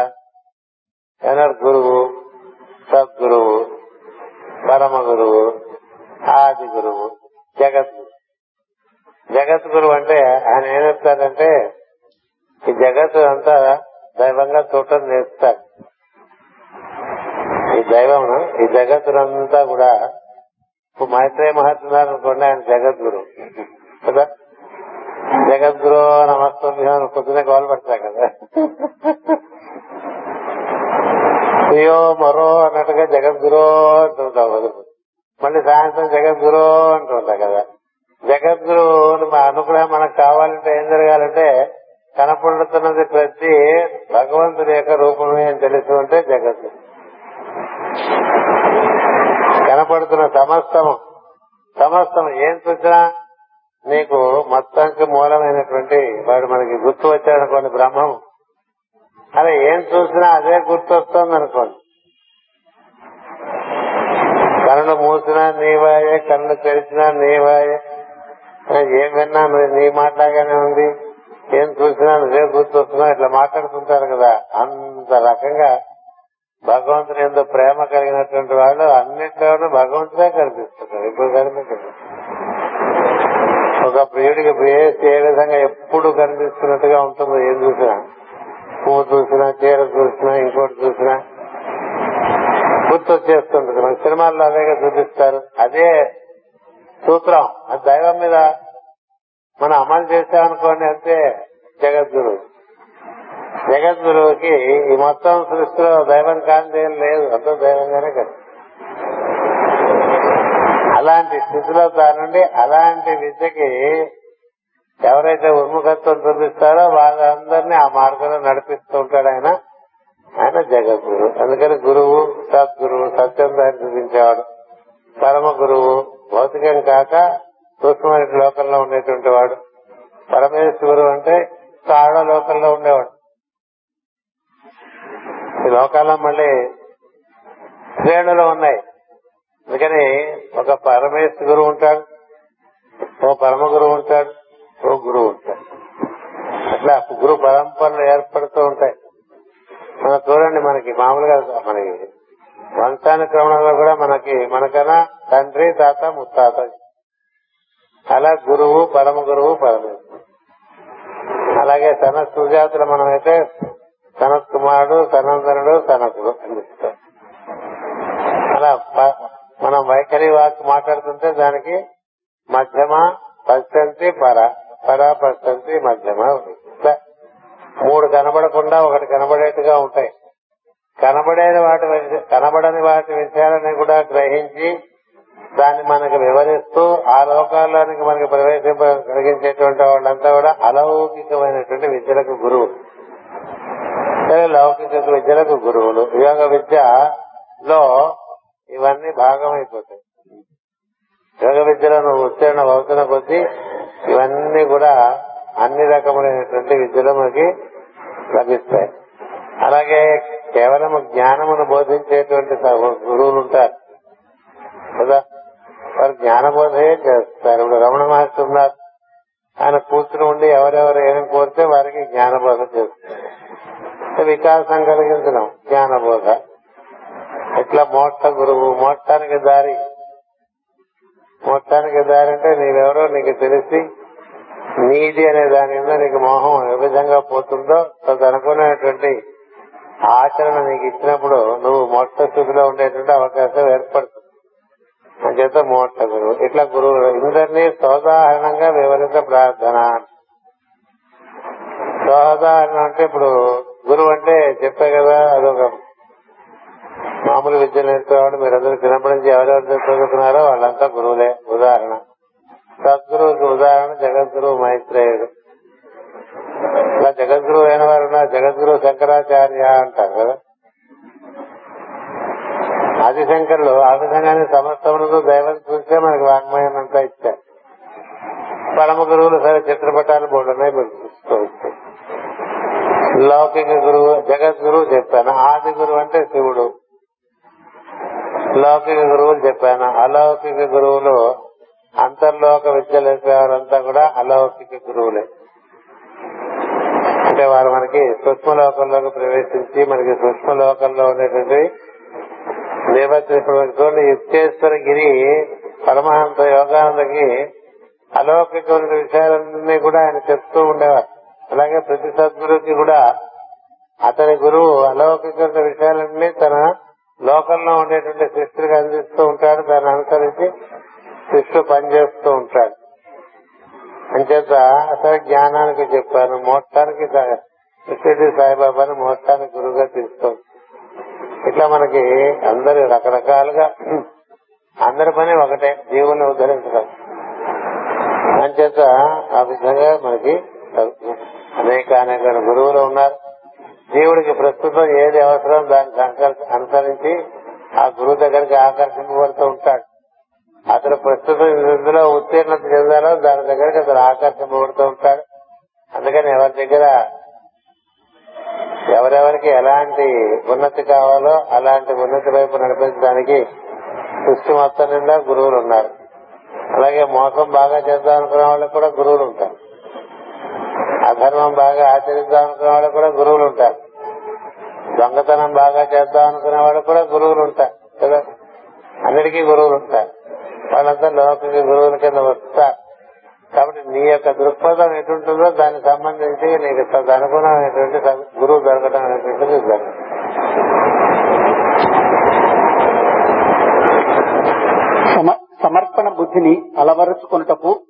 ఏనాడు గురువు సద్గురువు పరమ గురువు ఆది గురువు జగత్ జగత్ గురువు అంటే ఆయన ఏం చెప్తారంటే ఈ జగత్తు అంతా దైవంగా చూడటం నేర్పుతారు ఈ దైవం ఈ జగత్తునంతా కూడా ఇప్పుడు మైత్రేయ మహర్షి అనుకోండి ఆయన జగద్గురు. కదా? జగద్గురు నమస్కారం పొద్దునే గోలు పెడతారు కదా. అయ్యో మరో అన్నట్టుగా జగద్గురు అంటుంటాం వదులు. మళ్ళీ సాయంత్రం జగద్గురు అంటుంటా కదా. జగద్గురు అనుగ్రహం మనకు కావాలంటే ఏం జరగాలంటే కనపడుతున్నది ప్రతి భగవంతుడి యొక్క రూపమే అని తెలుసు అంటే జగత్తు కనపడుతున్న సమస్తము. సమస్తం ఏం చూసినా నీకు మొత్తానికి మూలమైనటువంటి వాడు మనకి గుర్తు వచ్చాడనుకోండి బ్రహ్మము. అలా ఏం చూసినా అదే గుర్తు వస్తుంది అనుకోండి కళ్ళు మూసినా నీవాయే కళ్ళు తెరిచినా నీవాయే ఏం విన్నా నీ మాట్లాగానే ఉంది. ఏం చూసినా నువ్వే గుర్తొస్తున్నా ఇట్లా మాట్లాడుతుంటారు కదా. అంత రకంగా భగవంతుని ఎంతో ప్రేమ కలిగినటువంటి వాళ్ళు అన్నింటిలోనూ భగవంతుడే కనిపిస్తున్నారు ఇప్పుడు కనిపించారు ఒక ప్రియుడికి ప్రియేసి ఏ విధంగా ఎప్పుడు కనిపిస్తున్నట్టుగా ఉంటుందో ఏం చూసినా పువ్వు చూసినా చీర చూసినా ఇంకోటి చూసినా గుర్తొచ్చేస్తుంటది. మన సినిమాల్లో అదేగా చూపిస్తారు. అదే సూత్రం. ఆ దైవం మీద మనం అమలు చేసామనుకోండి అంతే జగద్గురు. జగద్గురువుకి ఈ మొత్తం సృష్టిలో దైవం కాంతి ఏం లేదు అంత దైవంగానే కదా. అలాంటి స్థితిలో తానుండి అలాంటి విద్యకి ఎవరైతే ఉన్ముఖత్వం చూపిస్తారో వాళ్ళందరినీ ఆ మార్గంలో నడిపిస్తూ ఉంటాడు ఆయన. ఆయన జగద్గురు. అందుకని గురువు సద్గురువు సత్యం దారి చూపించేవాడు. పరమ గురువు భౌతికం కాక సూక్ష్మమైన లోకంలో ఉండేటువంటి వాడు. పరమేశ్వరు అంటే తాళ లోకంలో ఉండేవాడు. ఈ లోకాల్లో మళ్ళీ శ్రేణులు ఉన్నాయి. అందుకని ఒక పరమేశ్వర గురువు ఉంటాడు ఓ పరమ గురువు ఉంటాడు ఓ గురువు ఉంటాడు. అట్లా గురు పరంపరలు ఏర్పడుతూ ఉంటాయి. మన చూడండి మనకి మామూలుగా మనకి వంశానుక్రమంలో కూడా మనకి మనకన్నా తండ్రి తాత ముత్తాత. అలా గురువు పరమ గురువు పరమేశ్వరుడు. అలాగే తన సుజాతులు మనమైతే సనత్ కుమారుడు సనందనుడు సనకుడు అలా మనం వైఖరి వాక్ మాట్లాడుతుంటే దానికి మధ్యమ పశ్చంతి పర పర పశ్చంతి మధ్యమ మూడు కనబడకుండా ఒకటి కనబడేట్టుగా ఉంటాయి. కనబడేని వాటి కనబడని వాటి విషయాలని కూడా గ్రహించి దాన్ని మనకు వివరిస్తూ ఆ లోకాల్లోనికి మనకి ప్రవేశింప కలిగించేటువంటి వాళ్ళంతా కూడా అలౌకికమైనటువంటి విద్యలకు గురువు. సరే లౌకిక విద్యలకు గురువులు. యోగ విద్యలో ఇవన్నీ భాగమైపోతాయి. యోగ విద్యలో నువ్వు ఉత్తీర్ణ అవుతున్న కొద్దీ ఇవన్నీ కూడా అన్ని రకములైనటువంటి విద్యలు మనకి లభిస్తాయి. అలాగే కేవలం జ్ఞానమును బోధించేటువంటి గురువులు ఉంటారు. కదా? వారు జ్ఞానబోధే చేస్తారు. ఇప్పుడు రమణ మహర్షి ఉన్నారు. ఆయన కూర్చుని ఉండి ఎవరెవరు ఏం కోరితే వారికి జ్ఞానబోధ చేస్తారు. వికాసం కలిగించడం జ్ఞానబోధ. ఇట్లా మోక్ష గురువు మోక్షానికి దారి. మోక్షానికి దారి అంటే నీవెవరో నీకు తెలిసి నీది అనే దాని మీద నీకు మోహం ఏ విధంగా పోతుందో తదనుకునేటువంటి ఆచరణ నీకు ఇచ్చినప్పుడు నువ్వు మోక్ష స్థితిలో ఉండేటువంటి అవకాశం ఏర్పడుతుంది. అంచేత మోక్ష గురువు. ఇట్లా గురువు ఇందరినీ సోదాహరణంగా వివరించ ప్రార్థన. సోదాహరణ అంటే ఇప్పుడు గురువు అంటే చెప్పే కదా అదొక మామూలు విద్య నేర్పేవాడు మీరందరూ చిన్నప్పటి నుంచి ఎవరెవరు చదువుతున్నారో వాళ్ళంతా గురువులే. ఉదాహరణ. సద్గురువుకి ఉదాహరణ జగద్గురువు మైత్రేయుడు. ఇలా జగద్గురువు అయిన వారు ఉన్నారు. జగద్గురువు శంకరాచార్య అంటారు కదా. ఆదిశంకర్లు ఆ విధంగానే సమస్తములకు దైవం చూస్తే మనకి వాంగ్మయం అంతా ఇచ్చారు. పరమ గురువులు సరే చిత్రపటాలు బోర్డున్నాయి మీరు చూసుకోవచ్చు లౌకిక గురువు జగద్గురువు చెప్పాను. ఆది గురువు అంటే శివుడు. లౌకిక గురువులు చెప్పాను. అలౌకిక గురువులు అంతర్లోక విద్యలు నేర్పేవారంతా కూడా అలౌకిక గురువులే. అంటే వారు మనకి సూక్ష్మలోకంలోకి ప్రవేశించి మనకి సూక్ష్మలోకంలో ఉండేటువంటి దేవతృష్ణుడు యుక్తేశ్వర గిరి పరమహంస యోగానందకి అలౌకిక విషయాలన్నీ కూడా ఆయన చెప్తూ ఉండేవారు. అలాగే ప్రతి సద్గురుకి కూడా అతని గురువు అలౌకిక విషయాలన్నీ తన లోకంలో ఉండేటువంటి శిష్యుడికి అందిస్తూ ఉంటాడు. దాన్ని అనుసరించి శిష్యుడు పనిచేస్తూ ఉంటాడు. అంచేత అసలు జ్ఞానానికి చెప్పాను మోక్షానికి శిష్యుడి సాయిబాబాని మోక్షానికి గురువుగా తీసుకోండి ఇట్లా మనకి అందరు రకరకాలుగా అందరి పని ఒకటే జీవుని ఉద్ధరించడం. అంచేత ఆ విధంగా మనకి అనేక అనేక గురువులు ఉన్నారు. జీవుడికి ప్రస్తుతం ఏది అవసరం దాన్ని అనుసరించి ఆ గురువు దగ్గరికి ఆకర్షింపబడుతూ ఉంటాడు. అతను ప్రస్తుతం ఇందులో ఉత్తీర్ణత చెందాలో దాని దగ్గరికి అతను ఆకర్షింపబడుతూ ఉంటాడు. అందుకని ఎవరి దగ్గర ఎవరెవరికి ఎలాంటి ఉన్నతి కావాలో అలాంటి ఉన్నతి వైపు నడిపించడానికి సృష్టి మొత్తం నిండా గురువులు ఉన్నారు. అలాగే మోసం బాగా చేద్దాం అనుకునే వాళ్ళకి కూడా గురువులు ఉంటారు. అధర్మం బాగా ఆచరిద్దాం అనుకునే వాళ్ళు కూడా గురువులు ఉంటారు. దొంగతనం బాగా చేద్దాం అనుకునే వాళ్ళు కూడా గురువులు ఉంటారు. కదా? అందరికీ గురువులు ఉంటారు. వాళ్ళంతా లోకకి గురువుల కింద వస్తారు. కాబట్టి నీ యొక్క దృక్పథం ఎటుంటుందో దానికి సంబంధించి నీకు అనుగుణమైనటువంటి గురువు దొరకడం అనేటువంటిది జరుగుతుంది. సమర్పణ బుద్ధిని అలవరుచుకున్నటకు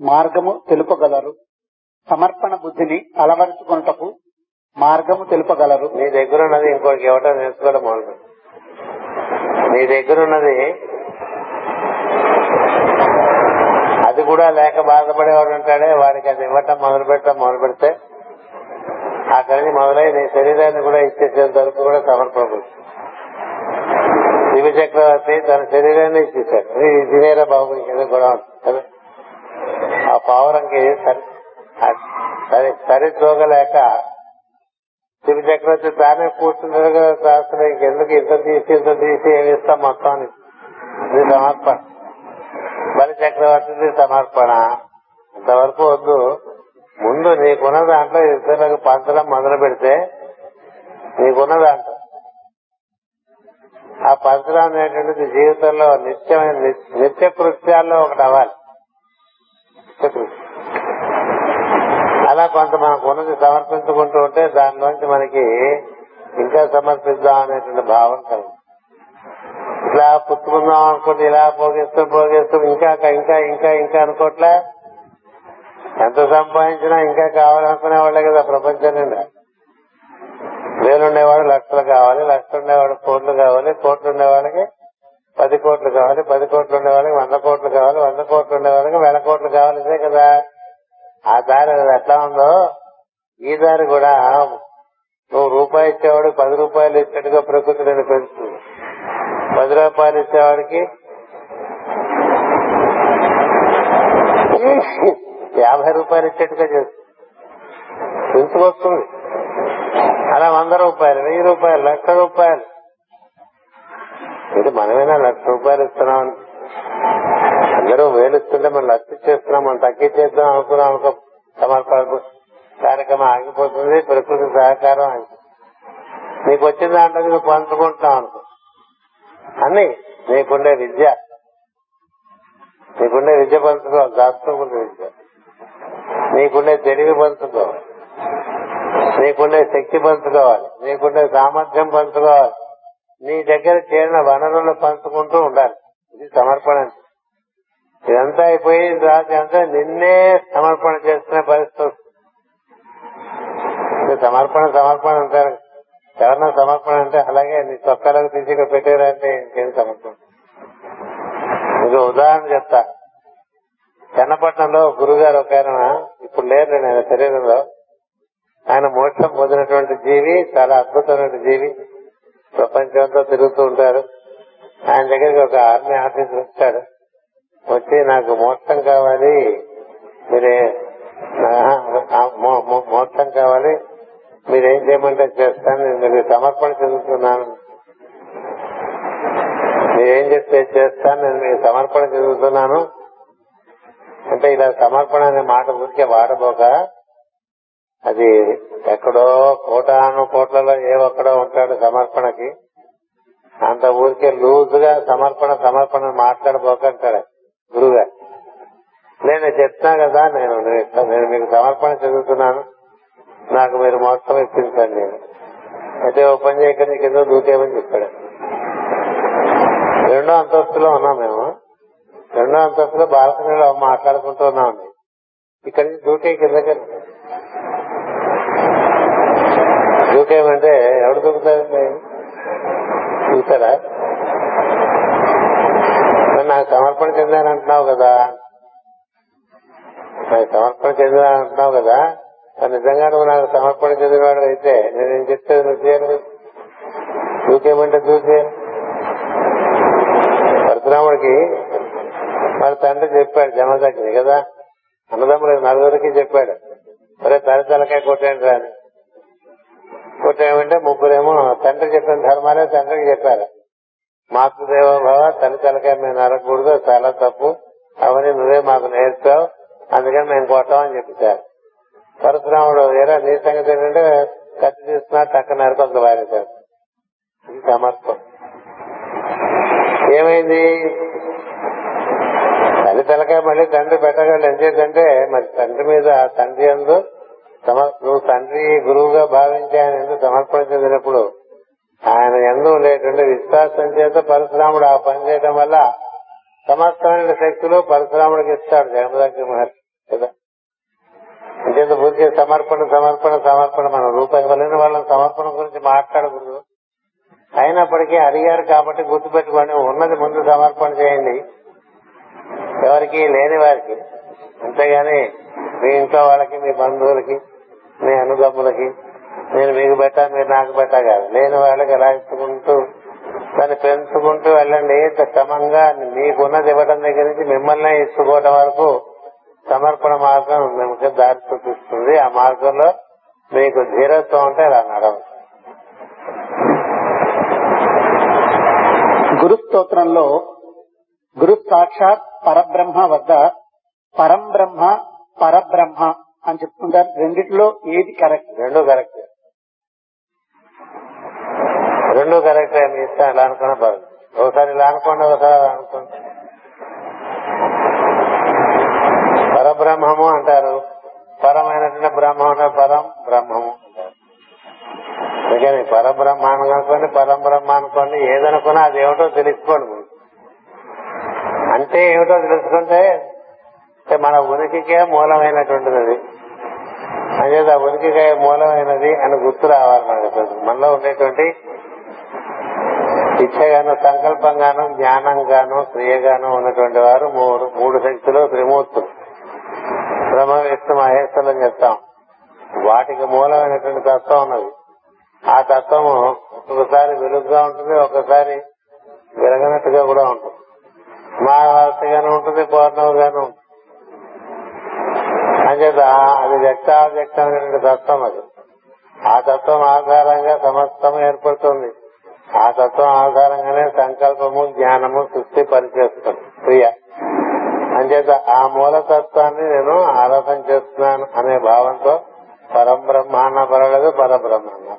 మార్గము తెలుపగలరు. సమర్పణ బుద్ధిని అలవరుచుకున్నటకు మార్గము తెలుపగలరు. నీ దగ్గర ఉన్నది ఇంకోటికి ఇవ్వటం నేర్చుకోవడం మొదలు నీ దగ్గర ఉన్నది అది కూడా లేక బాధపడేవాడు ఉంటాడే వాడికి అది ఇవ్వటం మొదలు పెట్టడం మొదలు పెడితే అక్కడి మొదలై నీ శరీరాన్ని కూడా ఇచ్చేసేంత వరకు కూడా సమర్పణ శివ చక్రవర్తి తన శరీరాన్ని ఇచ్చేసాడు ఇదివేరా బాబు ఇంకేదో కూడా ఆ పావురంకి సరి. సరి చూగలేక శివ చక్రవర్తి తానే కూర్చుంటారు శాస్త్రం ఇంకెందుకు ఇంత తీసి ఇంత తీసి ఏమి ఇస్తాం మొత్తం ఇది సమర్పణ. బలి చక్రవర్తిది సమర్పణ. ఇంతవరకు వద్దు. ముందు నీకున్న దాంట్లో ఇతరులకు పంచడం మొదలు పెడితే నీకున్న దాంట్లో. ఆ పంచడం అనేటువంటిది జీవితంలో నిత్యమైన నిత్య కృత్యాల్లో ఒకటి అవ్వాలి. అలా కొంత మనకు ఉన్నది సమర్పించుకుంటూ ఉంటే దానిలోంచి మనకి ఇంకా సమర్పిద్దాం అనేటువంటి భావం కలుగు ఇట్లా పుచ్చుకుందాం అనుకుంటే ఇలా పోగేస్తూ పోగేస్తూ ఇంకా ఇంకా ఇంకా ఇంకా అనుకోట్లే? ఎంత సంపాదించినా ఇంకా కావాలనుకునే వాళ్ళే కదా ప్రపంచం నిండా. వేలుండేవాడు లక్షలు కావాలి లక్షలు ఉండేవాడు కోట్లు కావాలి కోట్లు ఉండేవాళ్ళకి పది కోట్లు కావాలి పది కోట్లు ఉండేవాళ్ళకి వంద కోట్లు కావాలి వంద కోట్లు ఉండేవాళ్ళకి వేల కోట్లు కావాలి ఇదే కదా. ఆ దారి ఎట్లా ఉందో ఈ దారి కూడా నువ్వు రూపాయి ఇచ్చేవాడు పది రూపాయలు ఇచ్చేట్టుగా ప్రకృతి నేను పెంచుతుంది. పది రూపాయలు ఇచ్చేవాడికి యాభై రూపాయలు ఇచ్చేట్టుగా చేస్తుంది. పెంచుకొస్తుంది అలా వంద రూపాయలు వెయ్యి రూపాయలు లక్ష రూపాయలు. ఇది మనమేనా లక్ష రూపాయలు ఇస్తున్నామని అందరూ వేలుస్తుంటే మనం లక్ష్య చేస్తున్నాం మనం తగ్గించేద్దాం అనుకున్నాం అనుకో సమర్పణ కార్యక్రమం ఆగిపోతుంది ప్రకృతి సహకారం నీకు వచ్చిన దాంట్లో నువ్వు పంచుకుంటున్నావు అనుకో. అని నీకుండే విద్య. నీకుండే విద్య పంచుకో దాచుకోకుండా విద్య. నీకుండే తెలివి పంచుకోవాలి. నీకుండే శక్తి పంచుకోవాలి. నీకుండే సామర్థ్యం పంచుకోవాలి. నీ దగ్గర చేరిన వనరులు పంచుకుంటూ ఉండాలి. ఇది సమర్పణ. ఇదంతా రాసి అంతా నిన్నే సమర్పణ చేస్తున్న పరిస్థితి సమర్పణ సమర్పణ అంటారు. ఎవరన్నా సమర్పణ అంటే అలాగే నీ చొక్కాలకు తీసి ఇక్కడ పెట్టారంటే ఇంకేం సమర్పణ? మీకు ఉదాహరణ చెప్తా. చెన్నపట్నంలో గురుగారు ఒక ఆయన ఇప్పుడు లేరు నేను ఆయన శరీరంలో. ఆయన మోక్షం పొందినటువంటి జీవి చాలా అద్భుతమైన జీవి. ప్రపంచం అంతా తిరుగుతూ ఉంటారు. ఆయన దగ్గరికి ఒక ఆర్మీ ఆఫీసర్ వచ్చాడు వచ్చి నాకు మోక్షం కావాలి. మీరే మోక్షం కావాలి. మీరేం చేయమంటే చేస్తాను. నేను మీరు సమర్పణ చెందుతున్నాను మీరేం చెప్తే చేస్తాను. నేను మీకు సమర్పణ చెందుతున్నాను అంటే ఇలా సమర్పణ అనే మాట ఊరికే వాడబోక. అది ఎక్కడో కోటాను కోట్లలో ఏ ఒక్కడో ఉంటాడు సమర్పణకి. అంత ఊరికే లూజ్గా సమర్పణ సమర్పణ మాట్లాడబోక అంటాడు. నేను చెప్తున్నా కదా నేను నేను మీకు సమర్పణ చదువుతున్నాను నాకు మీరు మొత్తం ఇప్పించండి. నేను అయితే ఓ పని చేయకుండా కింద దూకేమని చెప్పాడు. రెండో అంతస్తులో ఉన్నాం మేము. రెండో అంతస్తులో బాలకనీలో మాట్లాడుకుంటూ ఉన్నామండి ఇక్కడి నుంచి దూకే కిందకి దూకేమంటే ఎవడు దూకుతారండి చూసారా? నాకు సమర్పణ చెందానంటున్నావు కదా. సమర్పణ చెందాను అంటున్నావు కదా మరి నిజంగా నువ్వు నాకు సమర్పణ చెందినవాడు అయితే నేనేం చెప్తే నువ్వు చేయాలి? దూకేమంటే దూకే పరశురాముడికి వాళ్ళ తండ్రి చెప్పాడు జమదగ్ని కదా? అన్నదమ్ముడు నలుగురికి చెప్పాడు ఒరే తల తలకాయ కొట్టాడు రాని కొట్టేయమంటే ముగ్గురేమో తండ్రి చెప్పిన ధర్మాలే తండ్రికి చెప్పారు మాతృదేవ భావ తల్లి తలకాయ మేము నరకూడదు చాలా తప్పు. అవన్నీ నువ్వే మాకు నేర్చావు. అందుకని మేము కొట్టామని చెప్పేశారు పరశురాముడు ఏరా నీ సంగతి ఏంటంటే కత్తి తీసుకున్నా టక్క నరకొంత వారేశాడు ఇది సమర్పం ఏమైంది? తల్లి తలకాయ మళ్ళీ తండ్రి పెట్టగలడు. ఎంచేతంటే మరి తండ్రి మీద తండ్రి ఎందు నువ్వు తండ్రి గురువుగా భావించి ఆయన ఎందుకు సమర్పణ చెందినప్పుడు ఆయన ఎందు ఉండేటువంటి విశ్వాసం చేత పరశురాముడు ఆ పని చేయడం వల్ల సమస్తమైన శక్తులు పరశురాముడికి ఇస్తాడు జగమదగ్ని మహర్షి కదా? అంచేత ఊరికే సమర్పణ సమర్పణ సమర్పణ మనం రూపాయి వలన వాళ్ళ సమర్పణ గురించి మాట్లాడకూడదు. అయినప్పటికీ అడిగారు కాబట్టి గుర్తుపెట్టుకోండి ఉన్నది ముందు సమర్పణ చేయండి. ఎవరికి లేని వారికి అంతేగాని మీ ఇంట్లో వాళ్ళకి మీ బంధువులకి మీ అనుగమ్ములకి నేను మీకు పెట్టా మీరు నాకు పెట్టా కాదు. లేని వాళ్ళకి ఎలా ఇచ్చుకుంటూ దాన్ని పెంచుకుంటూ వెళ్ళండి. క్రమంగా మీకున్నది ఇవ్వడం దగ్గర నుంచి మిమ్మల్ని ఇచ్చుకోవడం వరకు సమర్పణ మార్గం మిమ్మల్ని దారి చూపిస్తుంది. ఆ మార్గంలో మీకు ధీరత్వం ఉంటే అలా నడవండి గురు స్తోత్రంలో గురు సాక్షాత్ పరబ్రహ్మ వద్ద పరం బ్రహ్మ పరబ్రహ్మ అని చెప్తుంటారు. రెండిట్లో ఏది కరెక్ట్? రెండు కరెక్ట్. రెండు కరెక్ట్. మీ ఇష్టం ఇలా అనుకున్నా పర్లేదు ఒకసారి ఇలా అనుకోండి ఒకసారి అలా అనుకోండి. బ్రహ్మము అంటారు. పరమైనటువంటి బ్రహ్మం అంటే పరం బ్రహ్మము అందుకని పరబ్రహ్మ అనుకోండి పరం బ్రహ్మ అనుకోండి ఏదనుకున్నా అది ఏమిటో తెలుసుకోండి అంటే ఏమిటో తెలుసుకుంటే మన ఉనికికే మూలమైనటువంటిది అది. అనేది ఆ ఉనికికే మూలమైనది అని గుర్తు రావాలి మనకు మనలో ఉండేటువంటి ఇచ్చగాను సంకల్పంగాను జ్ఞానంగాను క్రియగాను ఉన్నటువంటి వారు మూడు మూడు శక్తులు త్రిమూర్తులు. బ్రహ్మ విష్ణు మహేశ్వరులు అని చెప్తాం వాటికి మూలమైనటువంటి తత్వం ఉన్నది. ఆ తత్వము ఒకసారి వెలుగుగా ఉంటుంది ఒకసారి వెలగనట్టుగా కూడా ఉంటుంది. మానవార్తగాను ఉంటుంది పౌర్ణమిగాను ఉంటుంది. అంచేత అది వ్యక్తావ్యక్తమైనటువంటి తత్వం అది. ఆ తత్వం ఆధారంగా సమస్తం ఏర్పడుతుంది. ఆ తత్వం ఆధారంగానే సంకల్పము జ్ఞానము సృష్టి పనిచేస్తుంది క్రియ. అంచేత ఆ మూలతత్వాన్ని నేను ఆరాధన చేస్తున్నాను అనే భావంతో పరబ్రహ్మ అన్న పర్వాలేదు పరబ్రహ్మ అన్న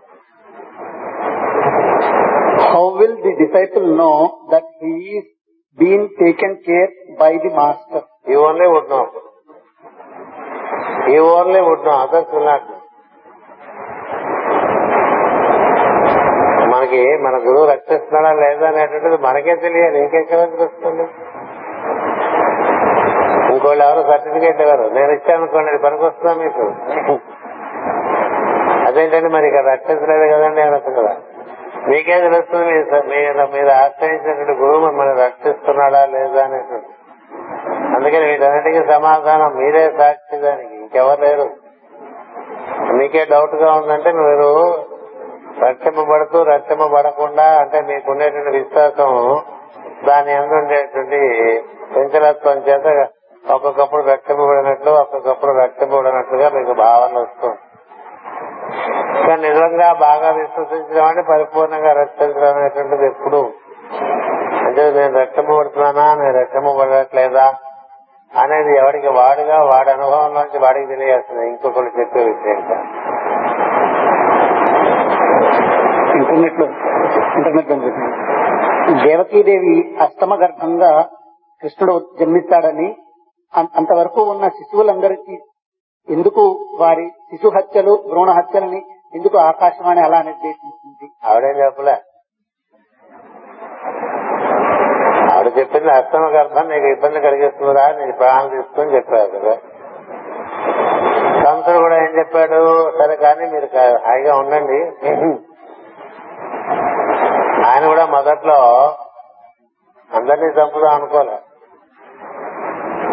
how will the disciple know that he's been taken care by the master he only would know he only would know others will not మనకి మన గురువు రక్షిస్తున్నాడా లేదా అనేటువంటిది మనకే తెలియాలి. ఇంకెక్కడ తెలుస్తుంది ఇంకోళ్ళు ఎవరు సర్టిఫికేట్ ఇవ్వరు. నేను ఇచ్చాను అనుకోండి అది పనికొస్తుందా మీకు? అదేంటండి మరి ఇక్కడ రక్షించలేదు కదండి అనొచ్చు కదా మీకే తెలుస్తుంది మీరు మీరు ఆశ్రయించినటువంటి గురువు మిమ్మల్ని రక్షిస్తున్నాడా లేదా అనేటువంటి అందుకని వీటన్నిటికీ సమాధానం మీరే సాక్షి దానికి. ఇంకెవరు లేరు. మీకే డౌట్గా ఉందంటే మీరు రక్షింపబడుతూ రక్షింపబడకుండా అంటే మీకుండేటువంటి విశ్వాసం దాని ఉండేటువంటి పెంచలత్వం చేత ఒక్కొక్కప్పుడు రక్షింపబడినట్లు ఒక్కొక్కప్పుడు రక్షింపబడినట్లుగా మీకు భావన వస్తుంది. కానీ నిజంగా బాగా విశ్వసించడం అంటే పరిపూర్ణంగా రక్షించడం అనేటువంటిది ఎప్పుడు. అంటే నేను రక్షింపబడుతున్నానా నేను రక్షింపబడట్లేదా అనేది ఎవడికి వాడుగా వాడి అనుభవంలోంచి వాడికి తెలియాల్సింది. ఇంకొకరు చెప్పే విషయం ఇంటర్నెట్లో ఇంటర్నెట్ దేవకీదేవి అష్టమ గర్భంగా కృష్ణుడు జన్మిస్తాడని అంతవరకు ఉన్న శిశువులందరికీ ఎందుకు వారి శిశు హత్యలు భ్రూణ హత్యలని ఎందుకు ఆకాశవాణి అలా నిర్దేశించింది? ఆవిడేం చెప్పలే. ఆవిడ చెప్పింది అస్తమ గర్భం నీకు ఇబ్బంది కలిగిస్తుందా నీకు ప్రాణం తీసుకొని చెప్పారు కదా. కంసుడు కూడా ఏం చెప్పాడు? సరే కానీ మీరు హాయిగా ఉండండి. ఆయన కూడా మొదట్లో అందరినీ చంపుదాం అనుకోలే.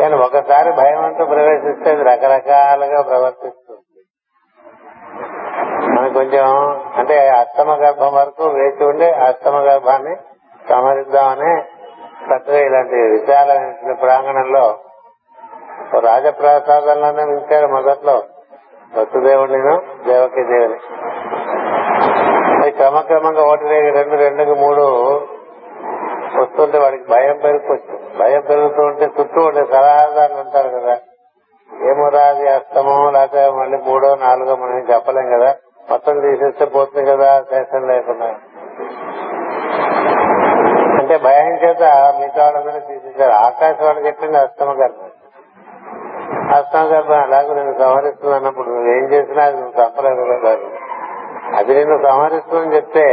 కానీ ఒకసారి భయం అంటూ ప్రవేశిస్తే అది రకరకాలుగా ప్రవర్తిస్తుంది. మనకు కొంచెం అంటే అష్టమ గర్భం వరకు వేచి ఉండి అష్టమ గర్భాన్ని సమరిద్దామని చక్కగా ఇలాంటి విశాలమైన ప్రాంగణంలో రాజప్రసాదంలోనే ఉంచారు మొదట్లో వసుదేవుడిను దేవకి దేవుని అది క్రమక్రమంగా ఒకటి రెండు రెండుకి మూడు వస్తుంటే వాడికి భయం పెరుగుకొచ్చు భయం పెరుగుతూ ఉంటే చుట్టూ ఉండే సలహాదారులు ఉంటారు కదా. ఏమో రాది అస్తమో లేకపోతే మళ్ళీ మూడో నాలుగో మనం చెప్పలేం కదా. మొత్తం తీసేస్తే పోతుంది కదా శేషం లేకుండా. అంటే భయం చేత మిగతా వాళ్ళందరూ తీసేశారు. ఆకాశవాణి చెప్పింది అస్తమ గర్భం? అస్తమ గర్భం అలాగే నేను సంహరిస్తుంది అన్నప్పుడు నువ్వేం చేసినా అది నువ్వు తప్పలేదు కాదు అది నేను సంహరిస్తుందని చెప్తే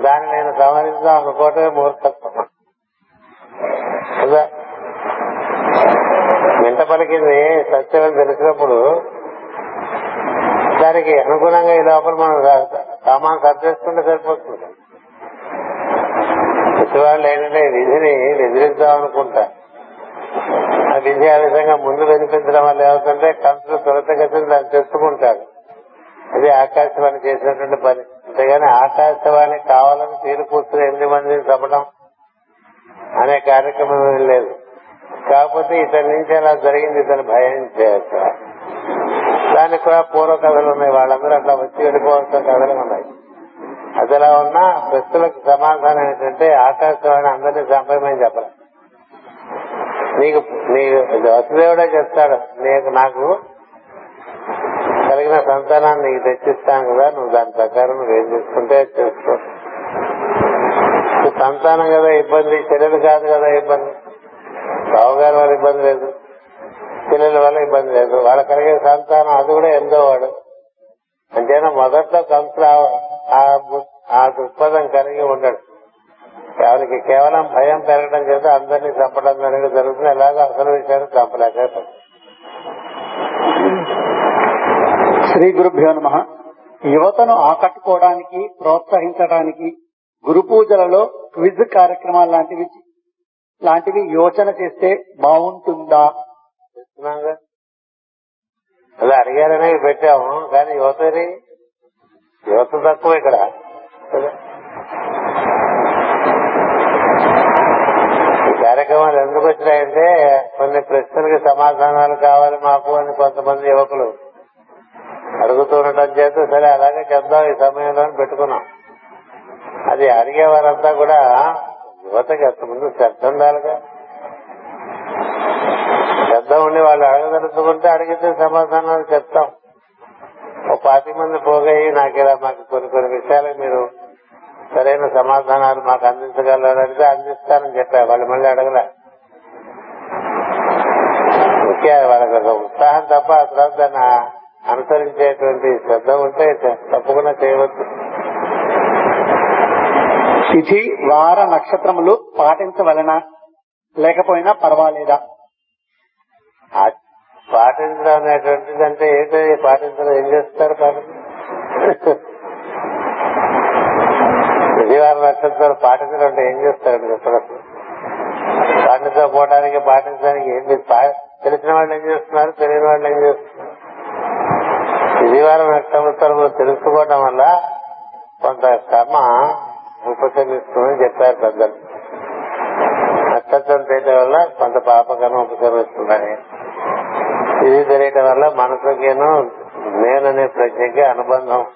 దాన్ని నేను సంహరిస్తాం అనుకోవటమే మూర్ఖత్వం కదా వెంట పలికింది సత్యం తెలిసినప్పుడు దానికి అనుగుణంగా ఈ లోపల మనం సామాన్ సర్దేసుకుంటే సరిపోతుంది. ప్రతివాళ్ళు ఏంటంటే విధిని ఎదిరిద్దాం అనుకుంటా. ఆ విధి ఆ విధంగా ముందు వినిపించడం వల్ల ఏమవుతుంటే కంసులు త్వరితగతిని దాన్ని తెచ్చుకుంటాడు అది ఆకాశవాణి చేసినటువంటి పని. అంతేగాని ఆకాశవాణి కావాలని తీరు కూర్చుని ఎనిమిది మందిని చంపడం అనే కార్యక్రమం లేదు. కాకపోతే ఇతని నుంచి అలా జరిగింది ఇతను భయం చేత. దానికి కూడా పూర్వ కథలు ఉన్నాయి. వాళ్ళందరూ అట్లా వచ్చి వెళ్ళిపోవాల్సిన కథలు ఉన్నాయి. అది ఎలా ఉన్నా ప్రశ్నలకు సమాధానం ఏంటంటే ఆకాశవాణి అందరినీ చంపేమని చెప్పాలి. నీకు నీ వసుదేవుడే చెప్తాడు నీకు నాకు కలిగిన సంతానాన్ని నీకు తెచ్చిస్తాను కదా నువ్వు దాని ప్రకారం నువ్వేం చేసుకుంటే చేసుకో. సంతానం కదా ఇబ్బంది చెల్లెలు కాదు కదా ఇబ్బంది. బావగారి వల్ల ఇబ్బంది లేదు. పిల్లల వల్ల ఇబ్బంది లేదు. వాళ్ళ కలిగే సంతానం అది కూడా ఎంతో వాడు. అంతేనా? మొదట్లో కంసులు ఆ దృక్పథం కలిగి ఉండడు. ఎవరికి కేవలం భయం పెరగడం చేత అందరినీ చంపడం అనేది జరుగుతుంది. ఎలాగో అసలు విషయాన్ని చంపలేక శ్రీ గురుభ్యో నమ. యువతను ఆకట్టుకోవడానికి ప్రోత్సహించడానికి గురు పూజలలో క్విజ్ కార్యక్రమాలు లాంటివి లాంటివి యోచన చేస్తే బాగుంటుందా? అలా అడిగారనే పెట్టాము కానీ యువతని యువత తక్కువ ఇక్కడ. ఈ కార్యక్రమాలు ఎందుకు వచ్చినాయంటే కొన్ని ప్రశ్నలకి సమాధానాలు కావాలి మాకు అని కొంతమంది యువకులు అడుగుతుండటం చేత సరే అలాగే చెప్దాం ఈ సమయంలో అని పెట్టుకున్నాం. అది అడిగే వారంతా కూడా యువతకి అంత ముందు శ్రద్ధ ఉండాలిగా శ్రద్ధ ఉండి వాళ్ళు అడగదలుచుకుంటే అడిగితే సమాధానాలు చెప్తాం. ఓ పాతి మంది పోగయి నాకు ఇలా మాకు కొన్ని కొన్ని విషయాలకు మీరు సరైన సమాధానాలు మాకు అందించగలరు అడిగితే అందిస్తానని చెప్పారు వాళ్ళు మళ్ళీ అడగలే. ముఖ్య వాళ్ళకి ఒక ఉత్సాహం తప్ప ఆ తర్వాత దాన్ని అనుసరించేటువంటి శ్రద్ధ ఉంటే తప్పకుండా చేయవచ్చు. తిథి వార నక్షత్రములు పాటించవలన లేకపోయినా పర్వాలేదా? పాటించడం అనేటువంటిది అంటే ఏంటి పాటించడం ఏం చేస్తారు పాటించడం విజయవాడ నక్షత్రాలు పాటించడం అంటే ఏం చేస్తారు చెప్పడం పాటించకపోవడానికి పాటించడానికి ఏం తెలిసిన వాళ్ళు ఏం చేస్తున్నారు? తెలియని వాళ్ళు ఏం చేస్తున్నారు? విజయవాడ నక్షత్రములు తెలుసుకోవడం వల్ల కొంత కర్మ ఉపశమిస్తుందని చెప్పారు పెద్దలు. నక్షత్రం తెలియటం వల్ల కొంత పాపకరం ఉపశమిస్తుందని ఇది తెలియటం వల్ల మనసుకేను నేననే ప్రజ్ఞకి అనుబంధం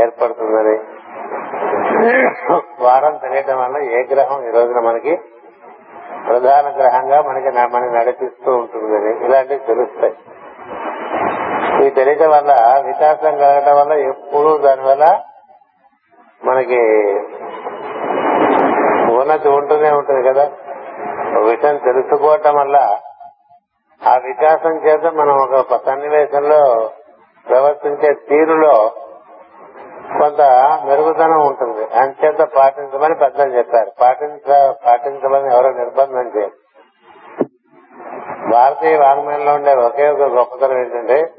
ఏర్పడుతుందని. వారం తెలియటం వల్ల ఏ గ్రహం ఈ రోజున మనకి ప్రధాన గ్రహంగా మనకి మనకి నడిపిస్తూ ఉంటుంది ఇలాంటివి తెలుస్తాయి. ఈ తెలియటం వల్ల వికాసం కలగటం వల్ల ఎప్పుడు దానివల్ల మనకి ఉన్నతి ఉంటూనే ఉంటుంది కదా. విషయం తెలుసుకోవటం వల్ల ఆ వికాసం చేత మనం ఒక సన్నివేశంలో ప్రవర్తించే తీరులో కొంత మెరుగుదనం ఉంటుంది. అంచేత పాటించమని పెద్దలు చెప్పారు. పాటించ పాటించమని ఎవరో నిర్బంధం చేయరు. భారతీయ వాంగ్మయంలో ఉండే ఒకే ఒక గొప్పతనం ఏంటంటే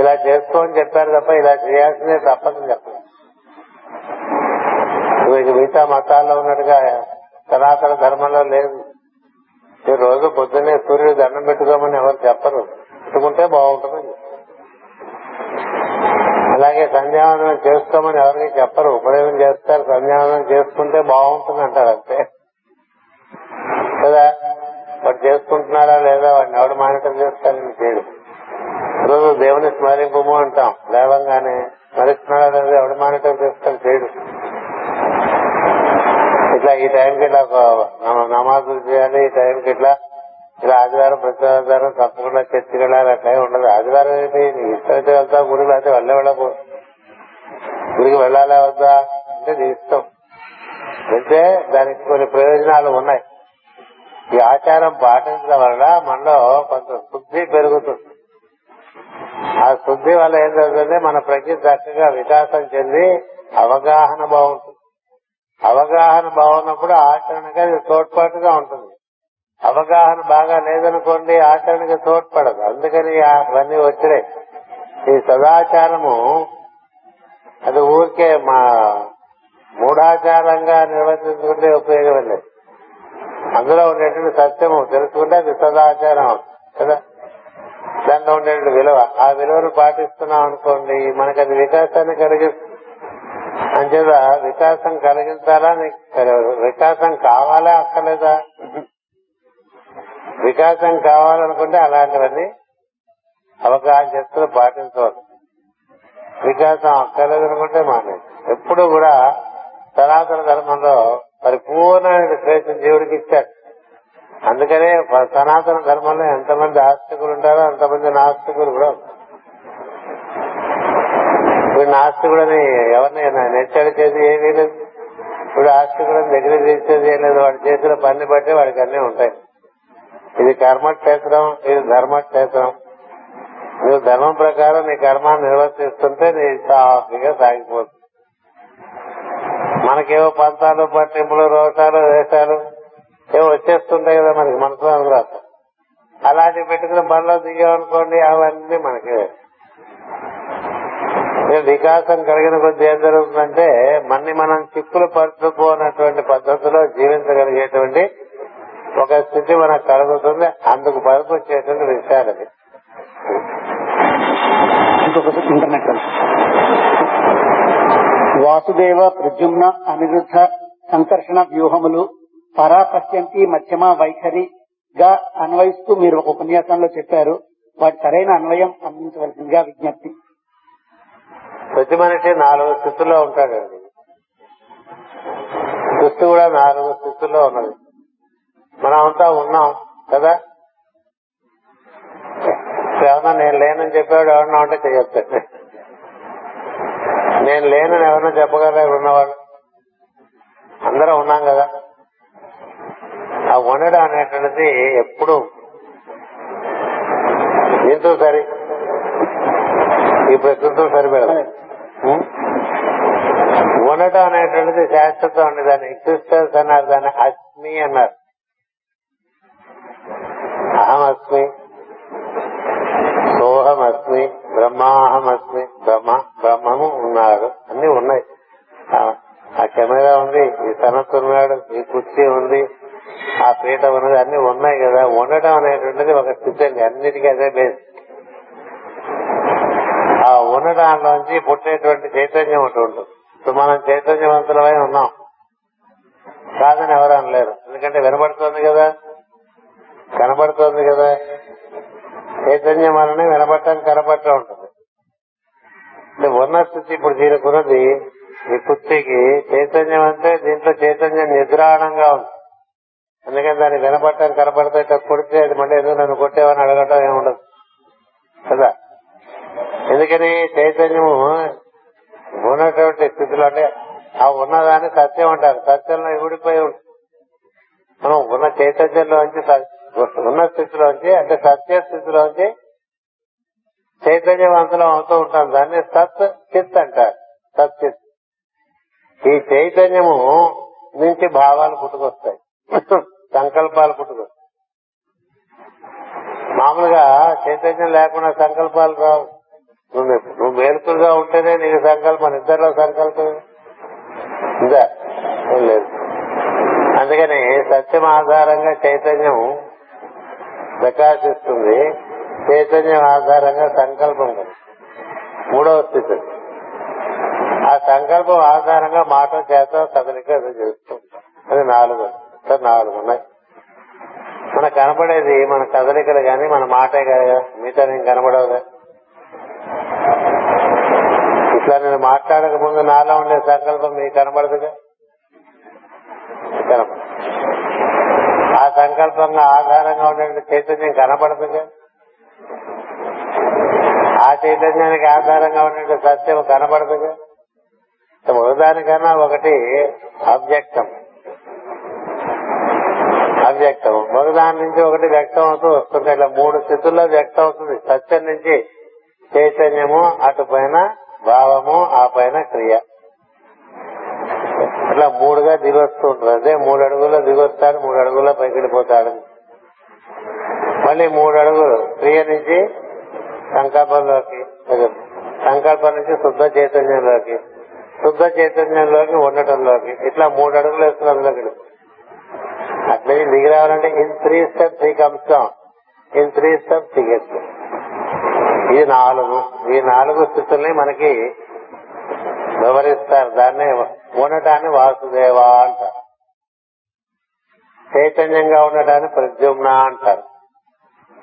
ఇలా చేసుకోని చెప్పారు తప్ప ఇలా చేయాల్సిందే తప్పదని చెప్పలేదు మీకు మిగతా మతాల్లో ఉన్నట్టుగా సనాతన ధర్మంలో లేదు. ఈ రోజు పొద్దున్నే సూర్యుడు దండం పెట్టుకోమని ఎవరు చెప్పరు. పెట్టుకుంటే బాగుంటుంది. అలాగే సంధ్యావందనం చేసుకోమని ఎవరికి చెప్పరు. ఉపదేశం చేస్తారు. సంధ్యావందనం చేసుకుంటే బాగుంటుంది అంటారు అంతే. కదా? వాడు చేసుకుంటున్నారా లేదా? వాడిని ఎవడు మానిటర్ చేస్తారని చేయడు. రోజు దేవుని స్మరింపు అంటాం. లేవంగానే స్మరిస్తున్నాడా లేదా? ఎవడు మానిటర్ చేస్తారు చేయడు. ఇట్లా ఈ టైంకి ఇట్లా నమాజులు చేయాలి ఈ టైంకి ఇట్లా ఇలా ఆదివారం ప్రతి ఆదివారం తప్పకుండా చర్చికి వెళ్ళాలి అట్లా ఉండదు. ఆదివారం ఏంటి? నీ ఇష్టమైతే వెళ్తా గుడికి అయితే వెళ్ళే వెళ్ళకు. గుడికి వెళ్ళాలా వద్దా? అంటే నీ ఇష్టం. అయితే దానికి కొన్ని ప్రయోజనాలు ఉన్నాయి. ఈ ఆచారం పాటించడం వల్ల మనలో కొంత శుద్ధి పెరుగుతుంది. ఆ శుద్ధి వల్ల ఏం జరుగుతుంది? మన ప్రజ్ఞ చక్కగా వికాసం చెంది అవగాహన బాగుంటుంది. అవగాహన బాగున్నప్పుడు ఆచరణకి అది తోడ్పాటుగా ఉంటుంది. అవగాహన బాగా లేదనుకోండి ఆచరణకి తోడ్పడదు. అందుకని అవన్నీ వచ్చినాయి. ఈ సదాచారము అది ఊరికే మా మూఢాచారంగా నిర్వర్తించుకుంటే ఉపయోగం లేదు. అందులో ఉండేటువంటి సత్యము తెలుసుకుంటే అది సదాచారం కదా? దానిలో ఉండేటువంటి విలువ. ఆ విలువను పాటిస్తున్నాం అనుకోండి మనకి అది వికాసాన్ని కలిగిస్తుంది. అంచేత వికాసం కలిగించాలా నీకు వికాసం కావాలా అక్కర్లేదా? వికాసం కావాలనుకుంటే అలాంటివన్నీ అవగాహన చేస్తూ పాటించవచ్చు వికాసం అక్కర్లేదు అనుకుంటే మానేది ఎప్పుడు కూడా సనాతన ధర్మంలో పరిపూర్ణమైన స్వేచ్ఛ జీవుడికి ఇచ్చారు అందుకనే సనాతన ధర్మంలో ఎంతమంది ఆస్తికులు ఉంటారో అంతమంది నాస్తికులు కూడా ఉంటారు. ఇప్పుడు నాస్తికుడని ఎవరిని నెచ్చడిచేది ఏమీ లేదు ఇప్పుడు ఆస్తికుడని దగ్గర తీసేది ఏం లేదు వాడు చేసిన పని బట్టి వాడికి అన్నీ ఉంటాయి. ఇది కర్మక్షేత్రం ఇది ధర్మక్షేత్రం నువ్వు ధర్మం ప్రకారం నీ కర్మాన్ని నిర్వర్తిస్తుంటే నీ సాఫీగా సాగిపోతుంది. మనకేవో పంతాలు పట్టింపులు రోషాలు వేషాలు ఏవో వచ్చేస్తుంటాయి కదా మనకి మనసులో అనురాత అలాంటివి పెట్టుకుని బండ్లో దిగామనుకోండి అవన్నీ మనకి. ఇక వికాసం కలిగిన కొద్ది ఏం జరుగుతుందంటే మన్ని మనం చిక్కులు పరుచుకోనటువంటి పద్ధతిలో జీవించగలిగేటువంటి ఒక స్థితి మనకు కలుగుతుంది అందుకు పనికొచ్చేటువంటి విషయాలు ఇంటర్నెట్ వాసుదేవ ప్రద్యుమ్న అనిరుద్ధ సంకర్షణ వ్యూహములు పరాపత్యంతి మధ్యమ వైఖరిగా అన్వయిస్తూ మీరు ఒక ఉపన్యాసంలో చెప్పారు. వాటి సరైన అన్వయం అందించవలసిందిగా విజ్ఞప్తి. ప్రతి మనిషి నాలుగు స్థితుల్లో ఉంటాడండి. సృష్టి కూడా నాలుగు స్థితుల్లో ఉన్నది. మనం అంతా ఉన్నాం కదా? ఎవరన్నా నేను లేనని చెప్పాడు ఎవరన్నా ఉంటే చేయొచ్చు నేను లేనని ఎవరన్నా చెప్పగలరా ఉన్నవాళ్ళు? అందరం ఉన్నాం కదా? ఆ ఉండడం అనేటువంటిది ఎప్పుడు దీంతో సరి ఈ ప్రకృతితో సరిపెడదు. ఉండటం అనేటువంటిది శాశ్వతం అండి దాన్ని ఎగ్జిస్టెన్స్ అన్నారు దాన్ని అస్మి అన్నారు. అహమస్మి సోహమస్మి బ్రహ్మాహమస్మి బ్రహ్మ బ్రహ్మము ఉన్నారు. అన్ని ఉన్నాయి. ఆ- ఆ కెమెరా ఉంది ఈ సనత్ ఉన్నాడు ఈ కుర్చీ ఉంది ఆ పీట ఉన్నది అన్ని ఉన్నాయి కదా. ఉండటం అనేటువంటిది ఒక స్థితి అండి. అన్నిటికీ అదే బేస్ ఆ ఉండడాల్లోంచి పుట్టేటువంటి చైతన్యం ఒకటి ఉంటుంది. ఇప్పుడు మనం చైతన్యవంతులమై ఉన్నాం. కాదని ఎవరు అనలేరు. ఎందుకంటే వినబడుతోంది కదా. కనబడుతోంది కదా. చైతన్యం వలనే వినబట్టం కనబట్టం ఉంటుంది. అంటే ఉన్న స్థితి ఇప్పుడు దీనికున్నది కుర్చీకి చైతన్యం అంటే దీంట్లో చైతన్యం నిద్రాణంగా ఉంది. అందుకని దాన్ని వినపడటం కనపడితే ఇట్లా కొడితే అది మళ్ళీ ఏదో నన్ను కొట్టేవని అడగటం ఏముండదు కదా? ఎందుకని చైతన్యము ఉన్నటువంటి స్థితిలో అంటే ఆ ఉన్నదాన్ని సత్యం అంటారు. సత్యంలో ఇవిడిపోయి ఉంటుంది మనం ఉన్న చైతన్యంలోంచి ఉన్న స్థితిలోంచి అంటే సత్య స్థితిలోంచి చైతన్యవంతులం అవుతూ ఉంటాం. దాన్ని సత్ చిత్ అంటారు. సత్ చిత్. ఈ చైతన్యము నుంచి భావాలు పుట్టుకొస్తాయి. సంకల్పాలు పుట్టుకొస్తాయి. మామూలుగా చైతన్యం లేకుండా సంకల్పాలు రావు. నువ్వు నువ్వు మేలుకులుగా ఉంటేనే నీకు సంకల్పం ఇద్దరిలో సంకల్పం ఉందా? లేదు. అందుకని సత్యం ఆధారంగా చైతన్యం ప్రకాశిస్తుంది. చైతన్యం ఆధారంగా సంకల్పం మూడవ స్థితి. ఆ సంకల్పం ఆధారంగా మాట చేత కదలిక అది చేస్తుంటాం అది నాలుగు. నాలుగు ఉన్నాయి. మనకు కనపడేది మన కదలికలు కానీ మన మాటే కదా. మీతో నేను కనపడవుగా ఇట్లా నేను మాట్లాడక ముందు నాలో ఉండే సంకల్పం మీకు కనబడదుగా ఆ సంకల్పంగా ఆధారంగా ఉండే చైతన్యం కనబడదుగా ఆ చైతన్యానికి ఆధారంగా ఉండే సత్యం కనబడదుగా ఒకదానికన్నా ఒకటి అవ్యక్తం. అవ్యక్తం. ఒకదాని నుంచి ఒకటి వ్యక్తం అవుతూ వస్తుంది. ఇట్లా మూడు స్థితుల్లో వ్యక్తం అవుతుంది. సత్యం నుంచి చైతన్యము అటు పైన భావము ఆ పైన క్రియ. అట్లా మూడుగా దిగొస్తూ ఉంటుంది అదే మూడు అడుగుల్లో దిగొస్తాడు మూడు అడుగుల్లో పైకి మళ్ళీ మూడు అడుగులు క్రియ నుంచి సంకల్పంలోకి సంకల్పం నుంచి శుద్ధ చైతన్యంలోకి శుద్ధ చైతన్యంలోకి ఉండటంలోకి. ఇట్లా మూడు అడుగులు వేస్తున్న అందులోకి వెళ్ళిపోతాడు. దిగి రావాలంటే in three steps he comes in three steps దిగేస్తాం ఈ నాలుగు ఈ నాలుగు స్థితుల్ని మనకి వివరిస్తారు. దాన్ని ఉండటాన్ని వాసుదేవ అంటారు. చైతన్యంగా ఉండటాన్ని ప్రద్యుమ్న అంటారు.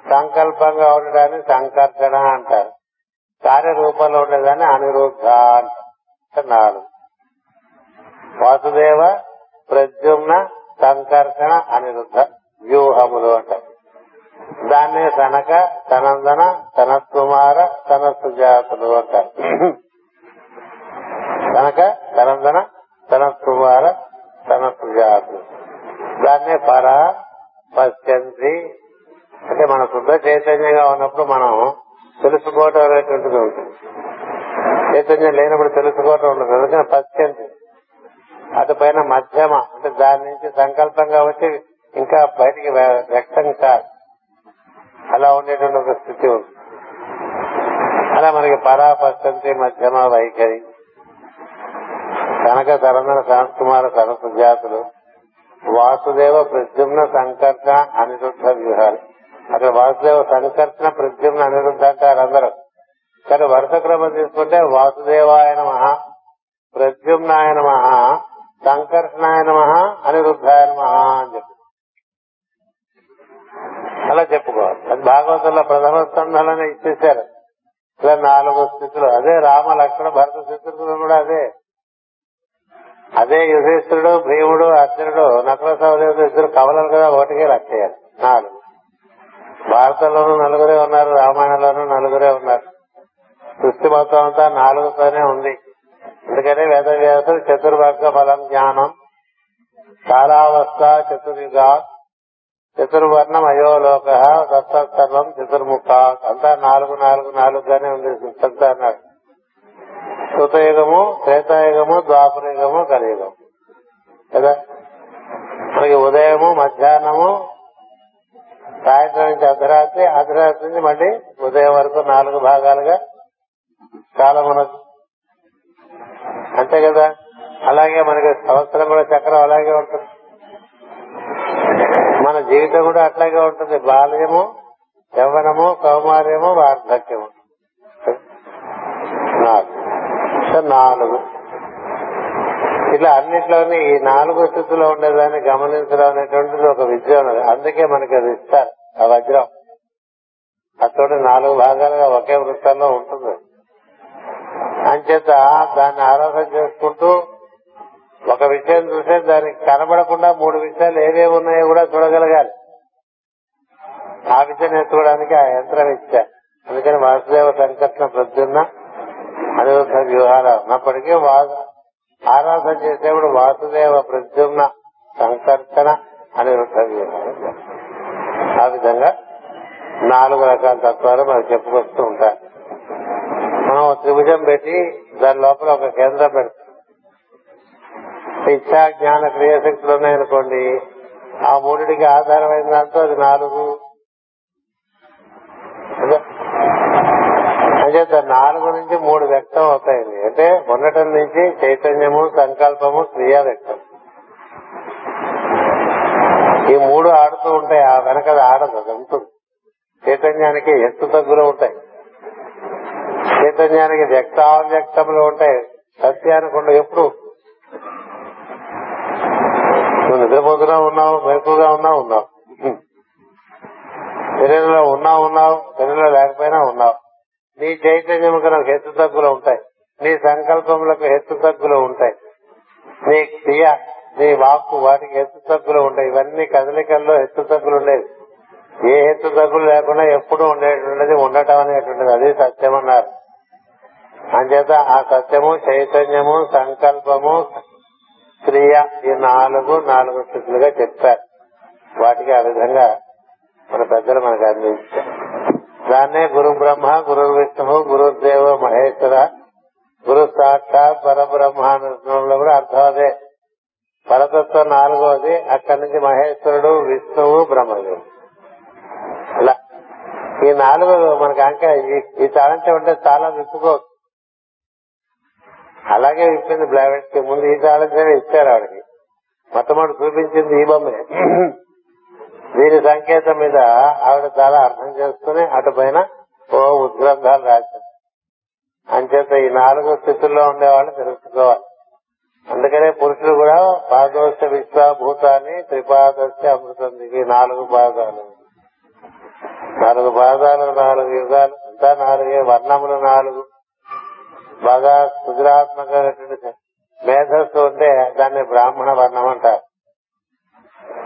సంకల్పంగా ఉండటాన్ని సంకర్షణ అంటారు. కార్యరూపంలో ఉండేదాన్ని అనిరుద్ధ అంటారు. నాలుగు. వాసుదేవ ప్రద్యుమ్న సంకర్షణ అనిరుద్ధ వ్యూహములు అంటారు. దాన్నే తనక తనందన తనత్కుమార తన సుజాతులు అంటారు. తనక తనందన తనత్కుమార తన సుజాతులు దాన్నే పర పశ్చంతి. అంటే మన శుద్ధ చైతన్యంగా ఉన్నప్పుడు మనం తెలుసుకోవటం అనేటువంటిది ఉంటుంది. చైతన్యం లేనప్పుడు తెలుసుకోవటం ఉండదు. అందుకని పశ్చంతి. అటు పైన మధ్యమ. అంటే దాని నుంచి సంకల్పంగా వచ్చి ఇంకా బయటికి వ్యక్తం కాదు. అలా ఉండేటువంటి ఒక స్థితి ఉంది. అలా మనకి పరాపశ్చంతి మధ్యమ వైఖరి కనక తరంధర సనత్కుమార సరస్సు జాతులు వాసుదేవ ప్రద్యుమ్న సంకర్షణ అనిరుద్ధ వ్యూహాలు. అక్కడ వాసుదేవ సంకర్షణ ప్రద్యుమ్న అనిరుద్ధ అంటారు కానీ వరుస క్రమం తీసుకుంటే వాసుదేవాయ నమ ప్రద్యుమ్నాయ నమ సంకర్షణాయ నమ అనిరుద్ధాయ నమ అని చెప్పి. అలా చెప్పుకోవాలి. అది భాగవతంలో ప్రథమ స్కంధాలనే ఇచ్చేశారు. ఇలా నాలుగు స్థితులు. అదే రామ లక్ష్మణ భరత స్థితులు కూడా అదే. అదే యుధిష్ఠుడు భీముడు అర్జునుడు నకుల సహదేవుడు ఇద్దరు కవలలు కదా ఒకటికే లక్ష్యారు నాలుగు. భారతంలోనూ నలుగురే ఉన్నారు రామాయణంలోనూ నలుగురే ఉన్నారు. సృష్టి మొత్తం అంతా నాలుగుతోనే ఉంది. అందుకనే వేదవ్యాసుడు చతుర్వర్గ ఫలం జ్ఞానం కాలావస్థ చతుర్యుగా చతుర్వర్ణం అయోలోక దత్తసర్వం చతుర్ముఖ అంతా నాలుగు నాలుగు నాలుగుగానే ఉంది సృష్టి అంతా అన్నాడు. కృతయుగము త్రేతాయుగము ద్వాపరయుగము కలియుగం. కదా? మనకి ఉదయము మధ్యాహ్నము సాయంత్రం నుంచి అర్ధరాత్రి అర్ధరాత్రి నుంచి మళ్ళీ ఉదయం వరకు నాలుగు భాగాలుగా కాలం ఉన్నది అంతే కదా? అలాగే మనకి సంవత్సరం కూడా చక్రం అలాగే ఉంటుంది. జీవితం కూడా అట్లాగే ఉంటుంది. బాల్యము యవ్వనము కౌమార్యము వార్ధక్యము. నాలుగు. నాలుగు. ఇట్లా అన్నిట్లోని ఈ నాలుగు స్థితిలో ఉండేదాన్ని గమనించడం అనేటువంటిది ఒక విద్య ఉన్నది. అందుకే మనకి అది ఇస్తారు ఆ వజ్రం. అతోటి నాలుగు భాగాలుగా ఒకే వృత్తంలో ఉంటుంది. అంచేత దాన్ని ఆరాధన చేసుకుంటూ ఒక విషయం చూస్తే దానికి కనబడకుండా మూడు విషయాలు ఏవేవి ఉన్నాయో కూడా చూడగలగాలి. ఆ విషయం నేర్చుకోవడానికి ఆ యంత్రం ఇచ్చా అందుకని వాసుదేవ సంకర్షణ ప్రద్యున్న అనిరుద్ధ వ్యూహాలు ఉన్నప్పటికీ ఆరాధన చేసేప్పుడు వాసుదేవ ప్రద్యుమ్న సంకర్షణ అనిరుద్ధ వ్యూహాలు ఆ విధంగా నాలుగు రకాల తత్వాలు మనం చెప్పుకొస్తూ ఉంటారు మనం త్రిభుజం పెట్టి దాని లోపల ఒక కేంద్రం పెడతాం. ఇచ్చా జ్ఞాన క్రియాశక్తులు ఉన్నాయనుకోండి ఆ మూడిటికి ఆధారమైన దాంతో అది నాలుగు. అదే. అంచేత నాలుగు నుంచి మూడు వ్యక్తం అవుతాయండి. అంటే ఉండటం నుంచి చైతన్యము సంకల్పము క్రియా వ్యక్తం. ఈ మూడు ఆడుతూ ఉంటాయి. ఆ వెనక ఆడదు అది ఉంటుంది. చైతన్యానికి ఎత్తు తగ్గులు ఉంటాయి. చైతన్యానికి వ్యక్తావ్యక్తములు ఉంటాయి. సత్యానికి ఉండవు ఎప్పుడు. నువ్వు నిద్రపోతున్నా ఉన్నావు మెరుపుగా ఉన్నా ఉన్నావు. శరీరంలో ఉన్నా ఉన్నావు శరీరంలో లేకపోయినా ఉన్నావు. నీ చైతన్యముకు నాకు హెచ్చు తగ్గులు ఉంటాయి. నీ సంకల్పములకు హెచ్చు తగ్గులు ఉంటాయి. నీ క్రియ నీ వాక్కు వాటికి హెచ్చు తగ్గులు ఉంటాయి. ఇవన్నీ కదలికల్లో హెచ్చు తగ్గులు ఉండేవి. ఏ హెచ్చు తగ్గులు లేకుండా ఎప్పుడు ఉండేటువంటిది ఉండటం అనేటువంటిది అది సత్యం అన్నారు. అంచేత ఆ సత్యము చైతన్యము సంకల్పము క్రియ ఈ నాలుగు నాలుగు స్థితులుగా చెప్పారు. వాటికి ఆ విధంగా మన పెద్దలు మనకు అందించారు. దాన్నే గురు బ్రహ్మ గురు విష్ణువు గురుదేవ మహేశ్వర గురు సాక్షాత్ పరబ్రహ్మానందంలో కూడా అర్థం అదే. పరతత్వం నాలుగవది అక్కడి నుంచి మహేశ్వరుడు విష్ణువు బ్రహ్మదేవుడు. అలా ఈ నాలుగు మనకి అంక ఈ- ఈ తాళంచే ఉంటే చాలా విప్పుకోవచ్చు. అలాగే ఇచ్చింది బ్లావెట్కి ముందు ఈ తాళంచే ఇచ్చారు ఆవిడకి. మొట్టమొదటి చూపించింది ఈ బొమ్మే. దీని సంకేతం మీద ఆవిడ చాలా అర్థం చేసుకుని అటు పైన ఓ ఉద్గ్రంథాలు రాశారు అంచేత ఈ నాలుగు స్థితుల్లో ఉండేవాళ్ళు తెలుసుకోవాలి. అందుకనే పురుషుడు కూడా పాదోశ విశ్వభూతాన్ని త్రిపాదశ అమృతం దిగి నాలుగు పాదాలు. నాలుగు పాదాలు నాలుగు యుగాలు అంతా నాలుగే వర్ణములు నాలుగు. బాగా సుజరాత్మకమైనటువంటి మేధస్సు ఉంటే దాన్ని బ్రాహ్మణ వర్ణం అంటారు.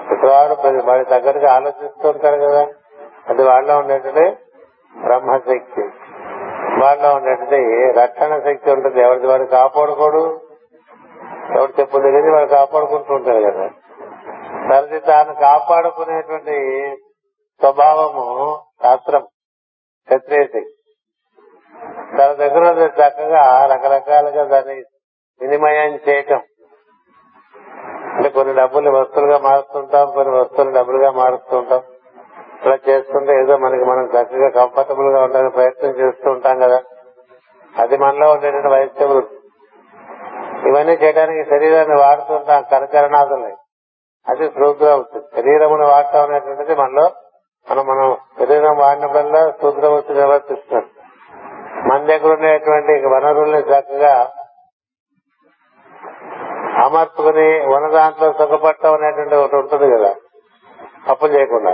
ప్రతివాడు ప్రతి వాడి తగ్గట్టుగా ఆలోచిస్తూ ఉంటారు కదా. అది వాళ్ళలో ఉండేటువంటి బ్రహ్మశక్తి. వాళ్ళలో ఉండేటువంటి రక్షణ శక్తి ఉంటుంది. ఎవరిది వాడు కాపాడుకోడు. ఎవరు చెప్పు తెలియదు వాడు కాపాడుకుంటూ ఉంటారు కదా. తనది తాను కాపాడుకునేటువంటి స్వభావము శాస్త్రం క్షత్రియ శక్తి. తన దగ్గర చక్కగా రకరకాలుగా దాన్ని వినిమయం చేయటం. అంటే కొన్ని డబ్బులు వస్తువులుగా మారుస్తుంటాం కొన్ని వస్తువులు డబ్బులుగా మారుస్తుంటాం. ఇలా చేస్తుంటే ఏదో మనకి మనం చక్కగా కంఫర్టబుల్గా ఉండడానికి ప్రయత్నం చేస్తూ ఉంటాం కదా. అది మనలో ఉండేటువంటి వైద్య వృత్తి ఇవన్నీ చేయడానికి శరీరాన్ని వాడుతుంటాం కరకరణాదుల్ని. అది శూద్రం. అవుతుంది శరీరమును వాడటం అనేటువంటిది మనలో మనం మనం శరీరం వాడినప్పుడల్లా శూద్రవృత్తి నిర్వర్తిస్తున్నాం మన దగ్గర ఉండేటువంటి వనరుల్ని చక్కగా అమర్చుకుని ఉన్న దాంట్లో సుఖపడటం అనేటువంటి ఒకటి ఉంటుంది కదా. అప్పులు చేయకుండా.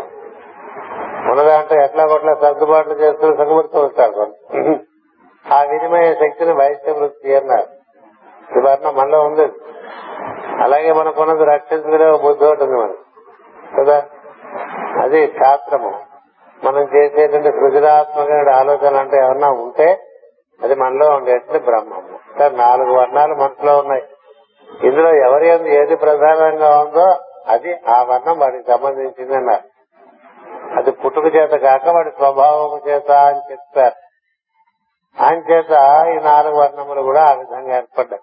ఉన్న దాంట్లో ఎట్లా కొట్లా సర్దుబాట్లు చేస్తూ సుఖపడుతూ ఉంటారు ఆ వినిమయ శక్తిని వైశ్య వృత్తి అన్నారు. ఇది వర్ణం మనలో ఉంది. అలాగే మనకున్నది రక్షించుకునే బుద్ధి ఉంటుంది మనకి. కదా? అది శాస్త్రము. మనం చేసేటువంటి సృజనాత్మక ఆలోచనలు అంటే ఏమన్నా ఉంటే అది మనలో ఉండేటువంటి బ్రహ్మము. సార్ నాలుగు వర్ణాలు మనసులో ఉన్నాయి. ఇందులో ఎవరి ఏది ప్రధానంగా ఉందో అది ఆ వర్ణం వాడికి సంబంధించింది అన్నారు. అది పుట్టుక చేత కాక వాడి స్వభావం చేత అని చెప్తారు ఆయన చేత ఈ నాలుగు వర్ణములు కూడా ఆ విధంగా ఏర్పడ్డాయి.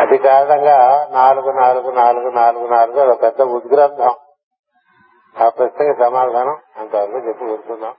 అది కారణంగా నాలుగు నాలుగు నాలుగు నాలుగు నాలుగు అది ఒక పెద్ద ఉద్గ్రంథం. ఆ ప్రశ్నకి సమాధానం అంతవరకు చెప్పి కూర్చున్నాం.